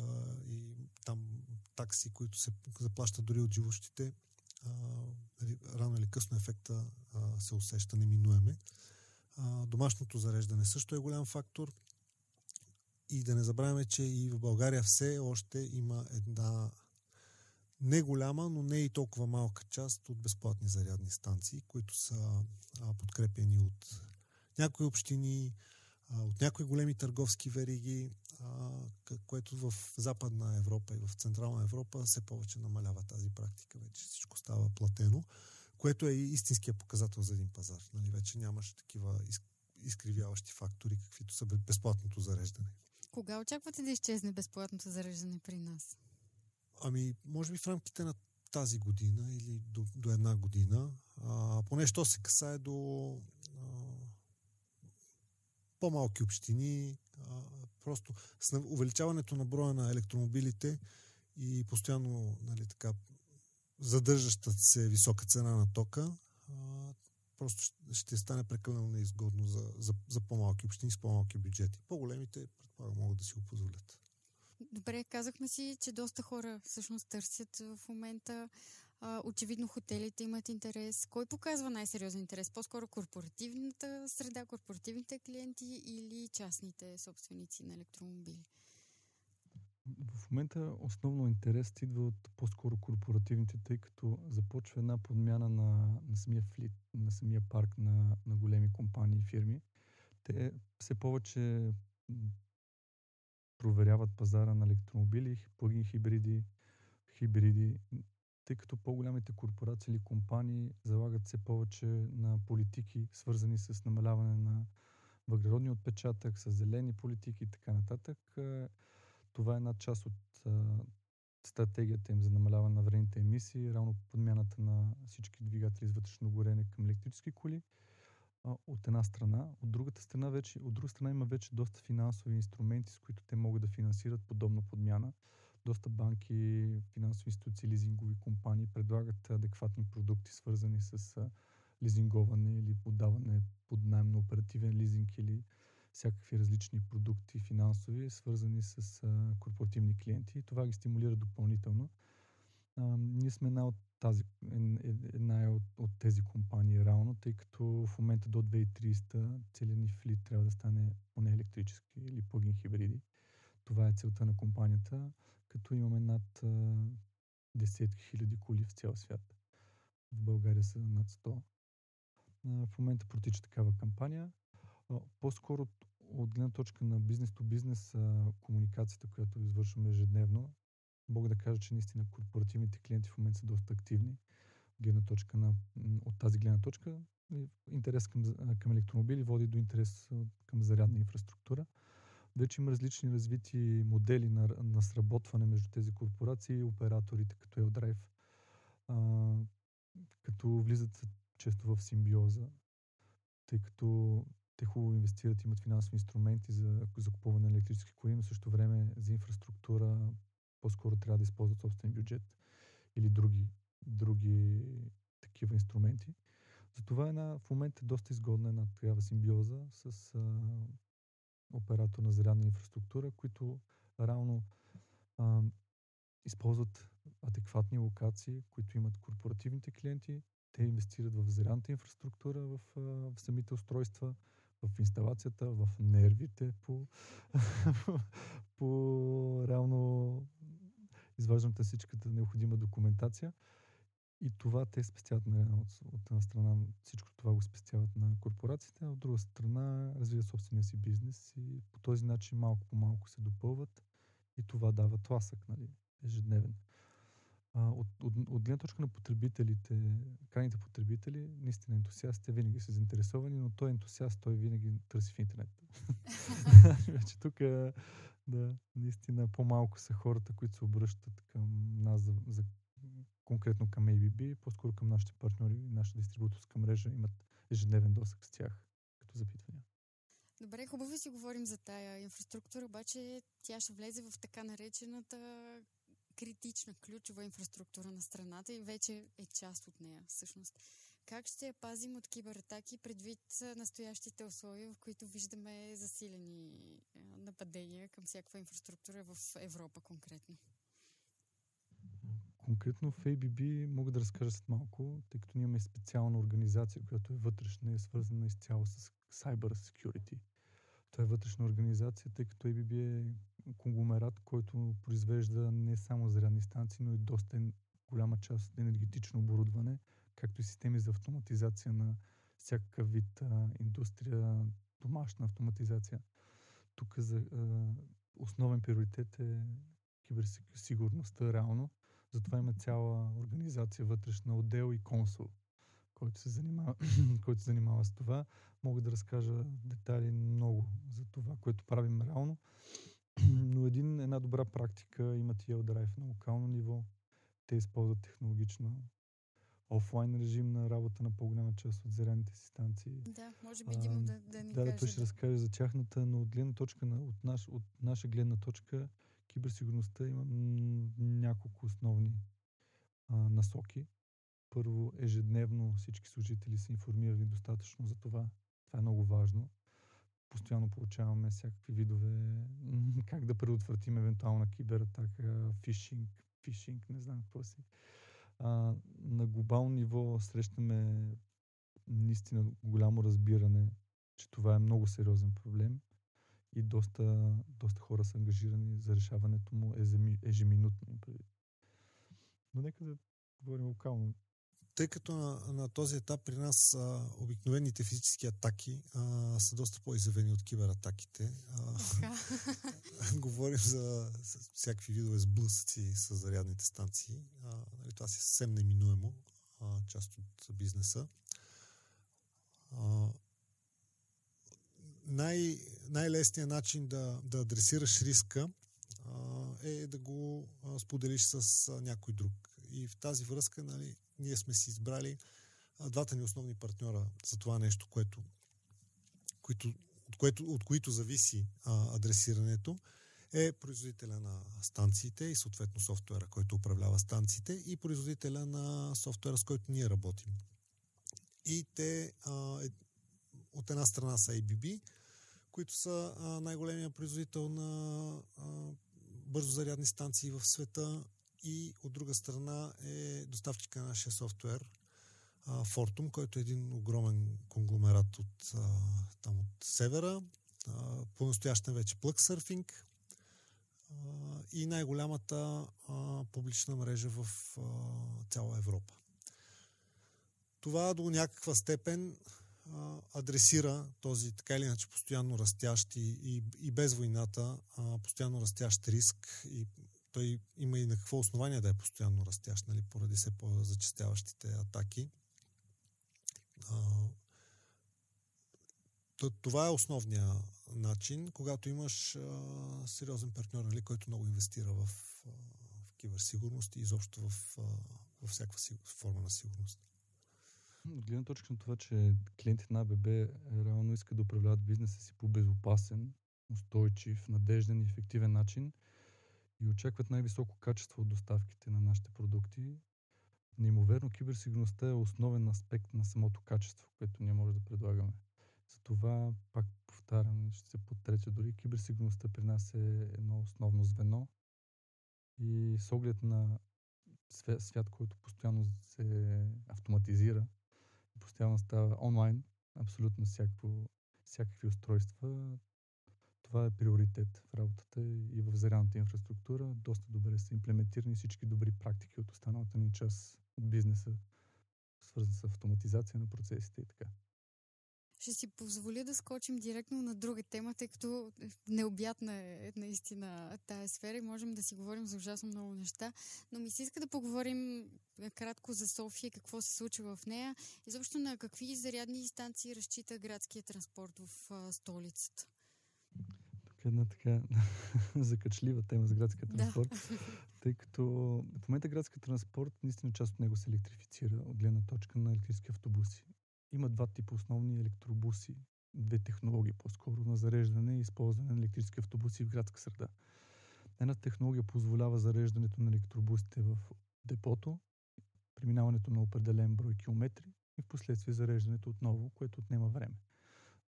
и там такси, които се заплащат дори от живущите, а, нали, рано или късно ефекта а, се усеща неминуеме. Домашното зареждане също е голям фактор. И да не забравяме, че и в България все още има една не голяма, но не и толкова малка част от безплатни зарядни станции, които са подкрепени от някои общини, от някои големи търговски вериги, което в Западна Европа и в Централна Европа все повече намалява тази практика. Вече всичко става платено, което е истинския показател за един пазар. Нали, вече нямаш такива изкривяващи фактори, каквито са безплатното зареждане. Кога очаквате да изчезне безплатното зареждане при нас? Ами, може би в рамките на тази година или до, до една година. А, поне що се касае до по-малки общини. А, просто с увеличаването на броя на електромобилите и постоянно нали, така, задържащата се висока цена на тока, просто ще стане прекалено неизгодно за, за, за по-малки общини с по-малки бюджети. По-големите, предполагам, могат да си го позволят. Добре, казахме си, че доста хора всъщност търсят в момента очевидно хотелите имат интерес. Кой показва най-сериозен интерес? По-скоро корпоративната среда, корпоративните клиенти или частните собственици на електромобили? В момента основно интерес идва от по-скоро корпоративните, тъй като започва една подмяна на, на самия флит, на самия парк на, на големи компании и фирми. Те все повече проверяват пазара на електромобили, плагин хибриди, хибриди, тъй като по-голямите корпорации или компании залагат все повече на политики, свързани с намаляване на въглеродния отпечатък, с зелени политики и така нататък. Това е една част от стратегията им за намаляване на вредните емисии, равно подмяната на всички двигатели с вътрешно горене към електрически коли. От една страна. От другата страна вече, от друга страна има вече доста финансови инструменти, с които те могат да финансират подобна подмяна доста банки, финансови институции, лизингови компании предлагат адекватни продукти, свързани с лизинговане или подаване под найем на оперативен лизинг или всякакви различни продукти финансови, свързани с а, корпоративни клиенти. И това ги стимулира допълнително. А, ние сме една от, тази, една от, от тези компании реално, тъй като в момента до 2030 целият ни флит трябва да стане поне електрически или плагин хибриди. Това е целта на компанията като имаме над а, десетки хиляди коли в цял свят. В България са над 100. А, в момента протича такава кампания. По-скоро от гледна точка на бизнес то бизнес комуникацията, която извършваме ежедневно, мога да кажа, че наистина корпоративните клиенти в момента са доста активни. Гледна точка на, от тази гледна точка интерес към, към електромобили води до интерес към зарядна инфраструктура. Вече има различни развити модели на, на сработване между тези корпорации и операторите като а, като влизат често в симбиоза, тъй като те хубаво инвестират, имат финансови инструменти за закупуване на електрически коли, но също време за инфраструктура по-скоро трябва да използват собствен бюджет или други, други такива инструменти. Затова една, в момента е доста изгодна една такава симбиоза с а, оператор на зарядна инфраструктура, които реално а, използват адекватни локации, които имат корпоративните клиенти. Те инвестират в зарядната инфраструктура, в, в самите устройства, в инсталацията, в нервите, по, <laughs> по реално изваждането всичката необходима документация. И това те спестяват на, от, от една страна всичко това го спестяват на корпорациите, а от друга страна развиват собствения си бизнес и по този начин малко по малко се допълват и това дава тласък, нали, ежедневен. От, от, от гледна точка на потребителите, крайните потребители, наистина ентусиастите винаги са заинтересовани, но той ентусиаст, той винаги търси в интернет. Вече <laughs> тук да, наистина по-малко са хората, които се обръщат към нас за, за конкретно към ABB, по-скоро към нашите партньори нашата дистрибуторска мрежа имат ежедневен досък с тях като запитвания. Добре, хубаво си говорим за тая инфраструктура, обаче тя ще влезе в така наречената критична, ключова инфраструктура на страната и вече е част от нея, всъщност. Как ще я пазим от кибератаки предвид настоящите условия, в които виждаме засилени нападения към всякаква инфраструктура в Европа конкретно? Конкретно в ABB мога да разкажа след малко, тъй като ние имаме специална организация, която е вътрешна и е свързана изцяло с Cyber Security. Това е вътрешна организация, тъй като ABB е конгломерат, който произвежда не само зарядни станции, но и доста голяма част от енергетично оборудване, както и системи за автоматизация на всякакъв вид а, индустрия, домашна автоматизация. Тук за, а, основен приоритет е киберсигурността реално. Затова има цяла организация вътрешна отдел и консул, който се занимава, <clears throat> който се занимава с това. Мога да разкажа детайли много за това, което правим реално. <clears throat> Но един, една добра практика има TL Drive на локално ниво. Те използват технологично офлайн режим на работа на по-голяма част от зарядните си станции. Да, може би Димо да, да ни да, каже. Да, той ще разкаже за тяхната, но от гледна точка на, от, наш, от наша гледна точка киберсигурността има няколко основни а, насоки. Първо, ежедневно всички служители са информирани достатъчно за това. Това е много важно. Постоянно получаваме всякакви видове как да предотвратим евентуална кибератака, фишинг, фишинг, не знам какво си. А, на глобално ниво срещаме наистина голямо разбиране, че това е много сериозен проблем и доста, доста хора са ангажирани за решаването му ежеминутно. Но нека да говорим локално. Тъй като на, на този етап при нас а, обикновените физически атаки а, са доста по-изявени от кибератаките. А, <laughs> говорим за, всякакви видове сблъсъци с зарядните станции. А, нали, това си е съвсем неминуемо, а, част от бизнеса. А, най, най-лесният начин да, да адресираш риска а, е да го а, споделиш с а, някой друг. И в тази връзка нали, ние сме си избрали двата ни основни партньора за това нещо, което, които, от, което, от които зависи а, адресирането е производителя на станциите и съответно софтуера, който управлява станциите и производителя на софтуера, с който ние работим. И те а, е, от една страна са ABB, които са а, най-големия производител на а, бързо зарядни станции в света и от друга страна е доставчика на нашия софтуер Fortum, който е един огромен конгломерат от, там от севера, по-настоящен вече Plug и най-голямата публична мрежа в цяла Европа. Това до някаква степен адресира този така или иначе постоянно растящ и, и, и без войната постоянно растящ риск и той има и на какво основание да е постоянно растящ, нали, поради все по-зачистяващите атаки. А, това е основния начин, когато имаш а, сериозен партньор, нали, който много инвестира в, а, в киберсигурност и изобщо в, а, във всяка форма на сигурност. От гледна точка на това, че клиентите на АББ реално искат да управляват бизнеса си по безопасен, устойчив, надежден и ефективен начин и очакват най-високо качество от доставките на нашите продукти, неимоверно киберсигурността е основен аспект на самото качество, което ние може да предлагаме. Затова, пак повтарям, ще се подтреча дори, киберсигурността при нас е едно основно звено и с оглед на свят, който постоянно се автоматизира, постоянно става онлайн, абсолютно всяко, всякакви устройства, това е приоритет в работата и в зарядната инфраструктура. Доста добре са имплементирани всички добри практики от останалата ни част от бизнеса, свързан с автоматизация на процесите и така. Ще си позволя да скочим директно на друга тема, тъй като необятна е наистина тая сфера и можем да си говорим за ужасно много неща. Но ми се иска да поговорим кратко за София, какво се случва в нея. Изобщо на какви зарядни станции разчита градския транспорт в столицата. Тук е една така <laughs> закачлива тема за градския транспорт, да. <laughs> тъй като в момента градския транспорт, наистина част от него се електрифицира от гледна точка на електрически автобуси. Има два типа основни електробуси, две технологии по-скоро на зареждане и използване на електрически автобуси в градска среда. Една технология позволява зареждането на електробусите в депото, преминаването на определен брой километри и в последствие зареждането отново, което отнема време.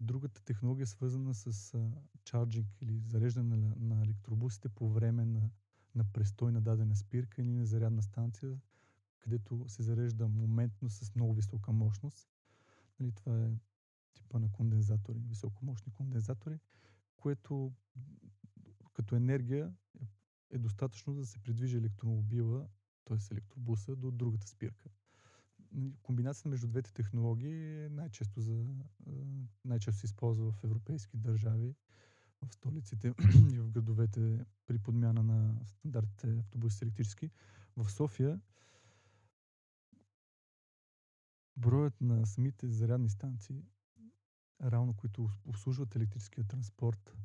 Другата технология е свързана с чарджинг или зареждане на, на електробусите по време на, на престой на дадена спирка или на зарядна станция, където се зарежда моментно с много висока мощност. Нали, това е типа на кондензатори, високомощни кондензатори, което като енергия е достатъчно да се придвижи електромобила, т.е. електробуса, до другата спирка комбинацията между двете технологии е най-често, за, най-често се използва в европейски държави, в столиците <clears throat> и в градовете при подмяна на стандартите автобуси електрически. В София броят на самите зарядни станции, равно които обслужват електрическия транспорт,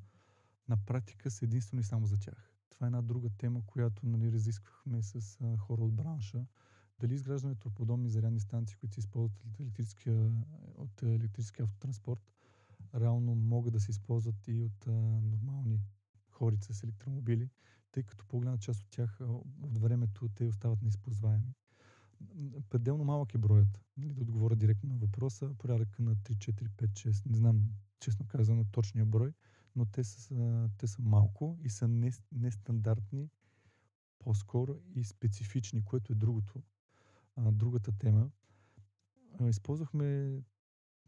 на практика са единствено и само за тях. Това е една друга тема, която нали, разисквахме с хора от бранша дали изграждането подобни зарядни станции, които се използват от електрическия, от електрическия автотранспорт, реално могат да се използват и от а, нормални хорица с електромобили, тъй като по-голяма част от тях от времето те остават неизползваеми. Пределно малък е броят. Нали, да отговоря директно на въпроса, порядъка на 3, 4, 5, 6, не знам честно казано точния брой, но те са, те са малко и са нестандартни, по-скоро и специфични, което е другото а, другата тема. Използвахме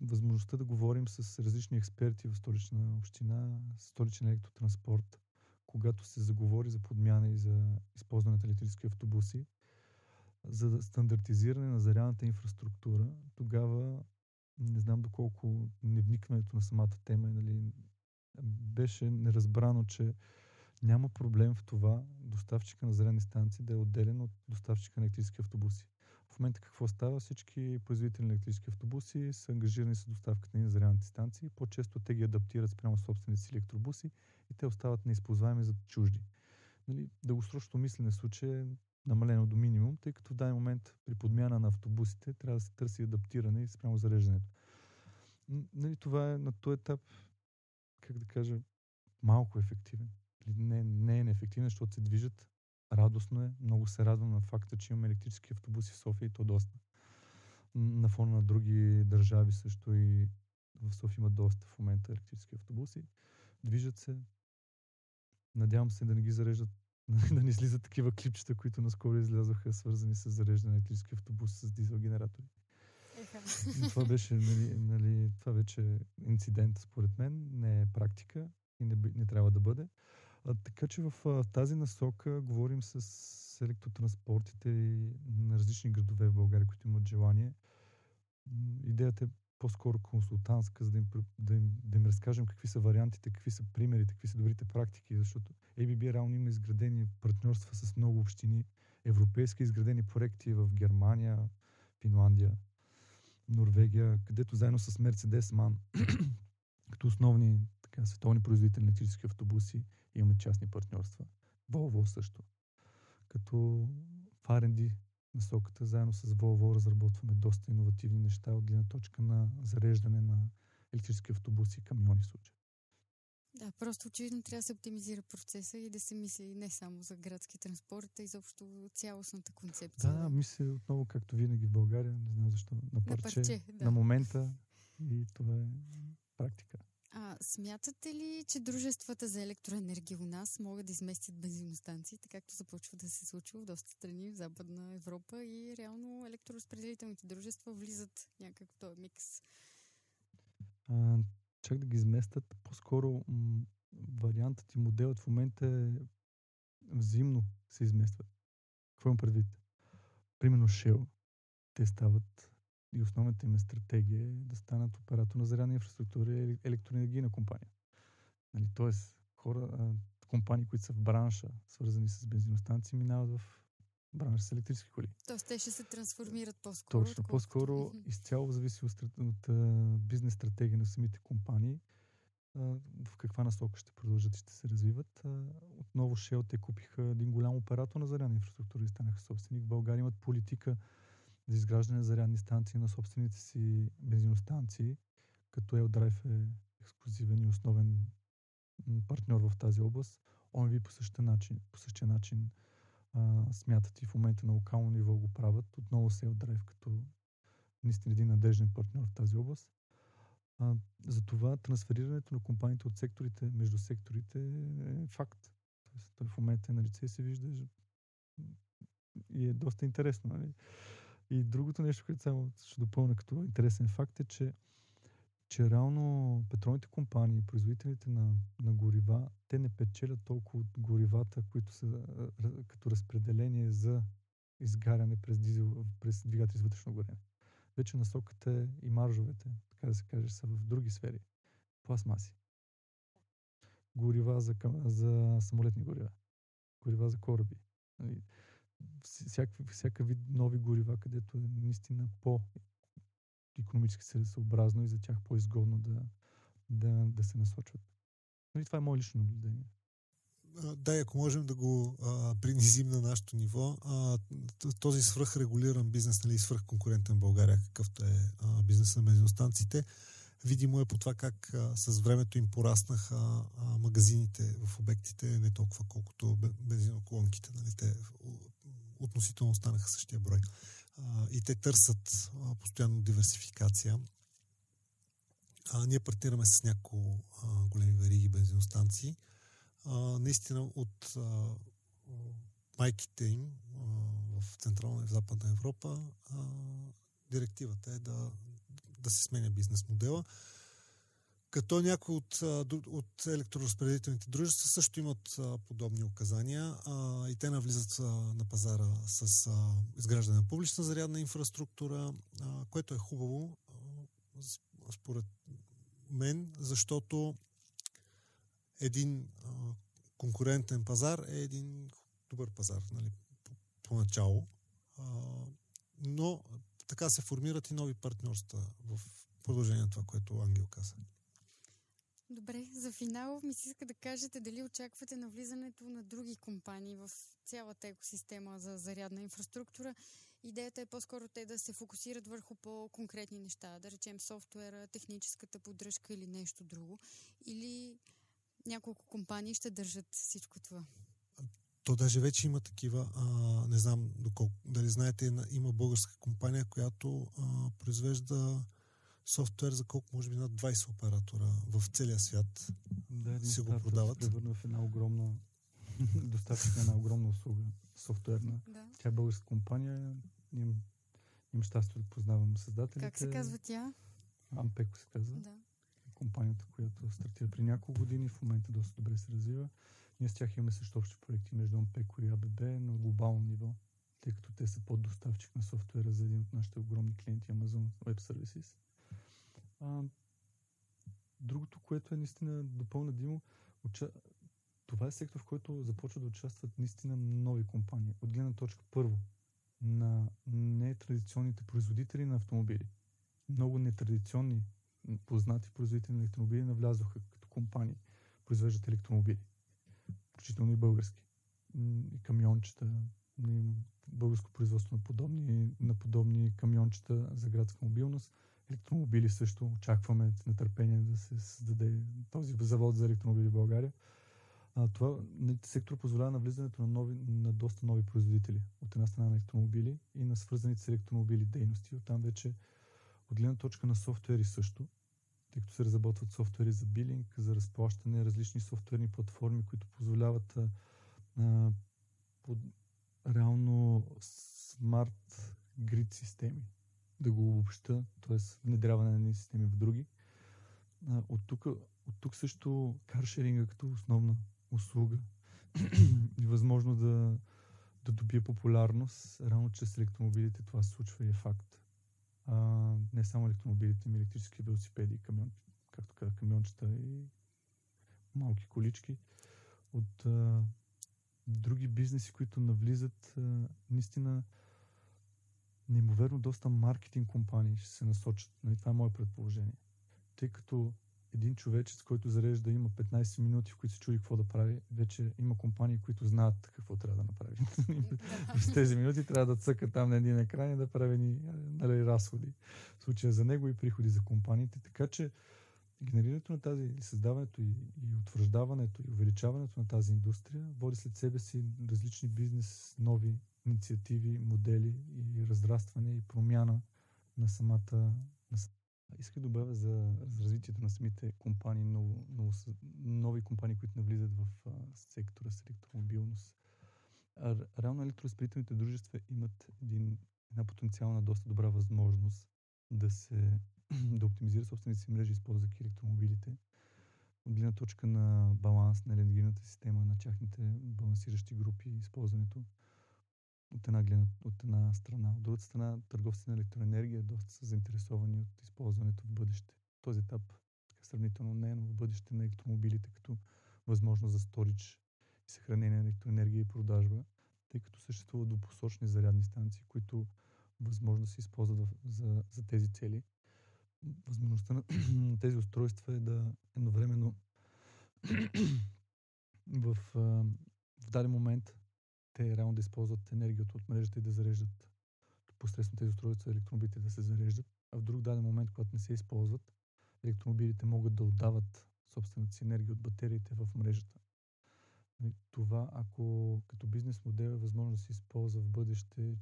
възможността да говорим с различни експерти в столична община, столичен електротранспорт, когато се заговори за подмяна и за използването на електрически автобуси, за стандартизиране на зарядната инфраструктура. Тогава, не знам доколко невникването на самата тема, нали, беше неразбрано, че няма проблем в това доставчика на зарядни станции да е отделен от доставчика на електрически автобуси. В момента какво става? Всички производители на електрически автобуси са ангажирани с доставката на зарядните станции. По-често те ги адаптират спрямо собствените си електробуси и те остават неизползваеми за чужди. Нали, дългосрочното мислене в случая е намалено до минимум, тъй като в даден момент при подмяна на автобусите трябва да се търси адаптиране спрямо зареждането. Нали, това е на този етап, как да кажа, малко ефективен. Не, не е неефективен, защото се движат Радостно е. Много се радвам на факта, че имаме електрически автобуси в София и то доста. На фона на други държави също и в София има доста в момента електрически автобуси. Движат се. Надявам се да не ги зареждат, <laughs> да не слизат такива клипчета, които наскоро излязоха, свързани с зареждане на електрически автобус с дизел генератори. това беше, нали, нали, това вече е инцидент, според мен, не е практика и не, не трябва да бъде. Така че в тази насока говорим с електротранспортите и на различни градове в България, които имат желание. Идеята е по-скоро консултантска, за да им, да, им, да им разкажем какви са вариантите, какви са примерите, какви са добрите практики, защото ABB реално има изградени партньорства с много общини, европейски изградени проекти в Германия, Финландия, Норвегия, където заедно с Mercedes MAN, <clears throat> като основни така, световни производители на електрически автобуси, имаме частни партньорства. Volvo също. Като в R&D насоката, заедно с Volvo разработваме доста иновативни неща от гледна точка на зареждане на електрически автобуси и камиони в случая. Да, просто очевидно трябва да се оптимизира процеса и да се мисли не само за градски транспорт, а изобщо цялостната концепция. Да, мисля отново, както винаги в България, не знам защо, на парче, на, парче, да. на момента и това е практика. А смятате ли, че дружествата за електроенергия у нас могат да изместят бензиностанции, така както започва да се случва в доста страни в Западна Европа и реално електроразпределителните дружества влизат някак този микс? А, чак да ги изместят, по-скоро м- вариантът и моделът в момента е взаимно се изместват. Какво имам предвид? Примерно Shell. Те стават и основната им е стратегия е да станат оператор на зарядна инфраструктура и електроенергийна компания. Нали, тоест, хора, а, компании, които са в бранша, свързани с бензиностанции, минават в бранша с електрически коли. Тоест, те ще се трансформират по-скоро. Точно, по-скоро mm-hmm. изцяло зависи от, от, от бизнес стратегия на самите компании, а, в каква насока ще продължат и ще се развиват. А, отново Shell те купиха един голям оператор на зарядна инфраструктура и станаха собственик. В България имат политика за изграждане зарядни станции на собствените си бензиностанции, като Eldrive е ексклюзивен и основен партньор в тази област. OMV по същия начин, по същия начин а, смятат и в момента на локално ниво го правят. Отново с Eldrive като наистина един надежден партньор в тази област. А, затова трансферирането на компаниите от секторите между секторите е факт. Тоест, той в момента е на лице и се вижда и е доста интересно. Нали? И другото нещо, което само ще допълня като интересен факт е, че, че реално петролните компании, производителите на, на горива, те не печелят толкова от горивата, които са като разпределение за изгаряне през, дизел, през двигатели с вътрешно горене. Вече насоката е и маржовете, така да се каже, са в други сфери. Пластмаси. Горива за, за самолетни горива. Горива за кораби. Всякакви, всяка вид нови горива, където е наистина по економически целесообразно и за тях по-изгодно да, да, да се насочват. Нали, това е мое лично наблюдение. Да, ако можем да го а, принизим на нашето ниво, а, този свръхрегулиран бизнес, нали, свръхконкурентен в България, какъвто е а, бизнес на бензиностанциите, видимо е по това как а, с времето им пораснаха а, магазините в обектите, не толкова колкото бензиноколонките. Нали, те относително останаха същия брой. И те търсят постоянно диверсификация. А, ние партнираме с няколко големи вериги бензиностанции. А, наистина от а, майките им а, в Централна и в Западна Европа а, директивата е да, да се сменя бизнес модела. Като някои от, от електроразпределителните дружества също имат подобни указания а, и те навлизат а, на пазара с а, изграждане на публична зарядна инфраструктура, а, което е хубаво а, според мен, защото един а, конкурентен пазар е един добър пазар, нали, поначало. По но така се формират и нови партньорства в продължение на това, което Ангел каза. Добре, за финал ми се иска да кажете дали очаквате навлизането на други компании в цялата екосистема за зарядна инфраструктура. Идеята е по-скоро те да се фокусират върху по-конкретни неща, да речем софтуера, техническата поддръжка или нещо друго. Или няколко компании ще държат всичко това. То даже вече има такива, а, не знам доколко, дали знаете, има българска компания, която а, произвежда софтуер за колко, може би, над 20 оператора в целия свят да, си го продават. Да, превърна в една огромна <laughs> доставчик на една огромна услуга, софтуерна. Да. Тя е българска компания. Им, им щастие да познавам създателите. Как се казва тя? Ампеко се казва. Да. Компанията, която стартира при няколко години, в момента доста добре се развива. Ние с тях имаме също общи проекти между Ампеко и АББ на глобално ниво, тъй като те са поддоставчик на софтуера за един от нашите огромни клиенти Amazon Web Services. А, другото, което е наистина допълна уча... това е сектор, в който започват да участват наистина нови компании. От гледна точка първо на нетрадиционните производители на автомобили. Много нетрадиционни познати производители на електромобили навлязоха като компании, произвеждат електромобили. Включително и български. И камиончета, българско производство на подобни, на подобни камиончета за градска мобилност. Електромобили също. Очакваме с нетърпение да се създаде този завод за електромобили в България. А, това сектор позволява навлизането на, нови, на доста нови производители. От една страна на електромобили и на свързаните с електромобили дейности. Оттам вече от гледна точка на софтуери също, тъй като се разработват софтуери за билинг, за разплащане, различни софтуерни платформи, които позволяват а, а, под, реално смарт грид системи. Да го обобща, т.е. внедряване на едни системи в други. От, тук, от тук също каршеринга като основна услуга <clears throat> и възможно да, да добие популярност. Рано чрез електромобилите това се случва и е факт. А, не само електромобилите, но електрически велосипеди, камион, както казах, камиончета и малки колички. От а, други бизнеси, които навлизат, а, наистина неимоверно доста маркетинг компании ще се насочат. Нали, това е мое предположение. Тъй като един човечец, който зарежда има 15 минути, в които се чуди какво да прави, вече има компании, които знаят какво трябва да направи. <laughs> През тези минути трябва да цъка там на един екран и да прави ни, нали, разходи. В случая за него и приходи за компаниите. Така че генерирането на тази, създаването и, и утвърждаването и увеличаването на тази индустрия води след себе си различни бизнес, нови инициативи, модели и разрастване и промяна на самата, на да добавя за, за развитието на самите компании, ново, ново, нови компании, които навлизат в а, сектора с електромобилност. А, реално електроразпределителните дружества имат един, една потенциална доста добра възможност да се <clears throat> да оптимизира собствените си мрежи, използвайки електромобилите. От гледна точка на баланс на енергийната система, на тяхните балансиращи групи, използването от една, гледна, от една страна. От другата страна, търговците на електроенергия доста са заинтересовани от използването в бъдеще. Този етап така сравнително не, но в бъдеще на електромобилите като възможност за сторич и съхранение на електроенергия и продажба, тъй като съществуват двупосочни зарядни станции, които възможно да се използват за, за тези цели. Възможността на, <clears throat> на тези устройства е да едновременно <clears throat> в, в даден момент те реално да използват енергията от мрежата и да зареждат посредством тези устройства електромобилите да се зареждат, а в друг даден момент, когато не се използват, електромобилите могат да отдават собствената си енергия от батериите в мрежата. Нали, това, ако като бизнес модел е възможно да се използва в бъдеще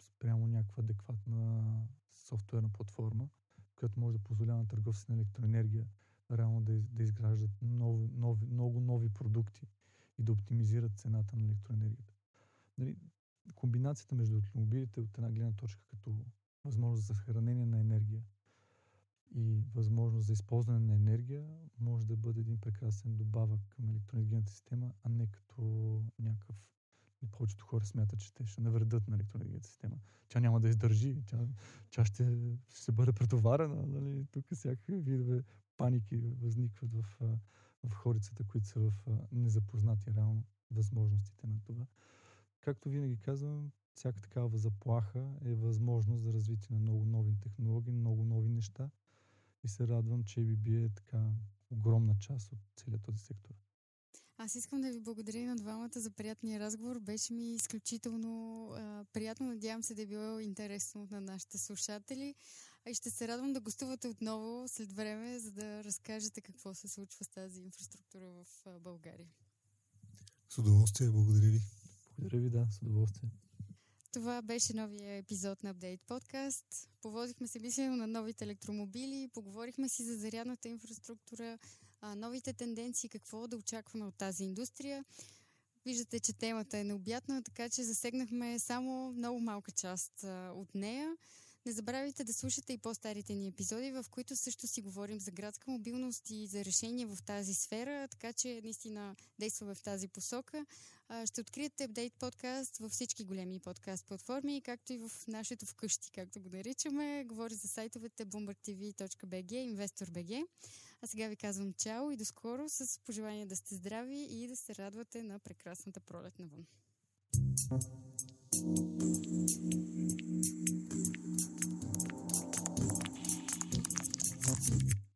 спрямо някаква адекватна софтуерна платформа, която може да позволява на търговци на електроенергия реално да, да изграждат нови, нови, много нови продукти, и да оптимизират цената на електроенергията. Нали, комбинацията между автомобилите от една гледна точка като възможност за съхранение на енергия и възможност за използване на енергия може да бъде един прекрасен добавък към електроенергийната система, а не като някакъв повечето хора смятат, че те ще навредят на електроенергийната система. Тя няма да издържи, тя, тя ще, ще бъде претоварена. Нали? Тук всякакви видове паники възникват в в хорицата, които са в незапознати реално възможностите на това. Както винаги казвам, всяка такава заплаха е възможност за развитие на много нови технологии, много нови неща и се радвам, че ABB е така огромна част от целият този сектор. Аз искам да ви благодаря и на двамата за приятния разговор. Беше ми изключително а, приятно. Надявам се да е било интересно на нашите слушатели. А и ще се радвам да гостувате отново след време, за да разкажете какво се случва с тази инфраструктура в България. С удоволствие, благодаря ви. Благодаря ви, да, с удоволствие. Това беше новия епизод на Update Podcast. Повозихме се мислено на новите електромобили, поговорихме си за зарядната инфраструктура, новите тенденции, какво да очакваме от тази индустрия. Виждате, че темата е необятна, така че засегнахме само много малка част от нея. Не забравяйте да слушате и по-старите ни епизоди, в които също си говорим за градска мобилност и за решения в тази сфера, така че наистина действаме в тази посока. Ще откриете апдейт подкаст във всички големи подкаст платформи, както и в нашето вкъщи, както го наричаме. Говори за сайтовете boombertv.bg, investor.bg. А сега ви казвам чао и до скоро с пожелание да сте здрави и да се радвате на прекрасната пролет навън. Thank you. Thank you.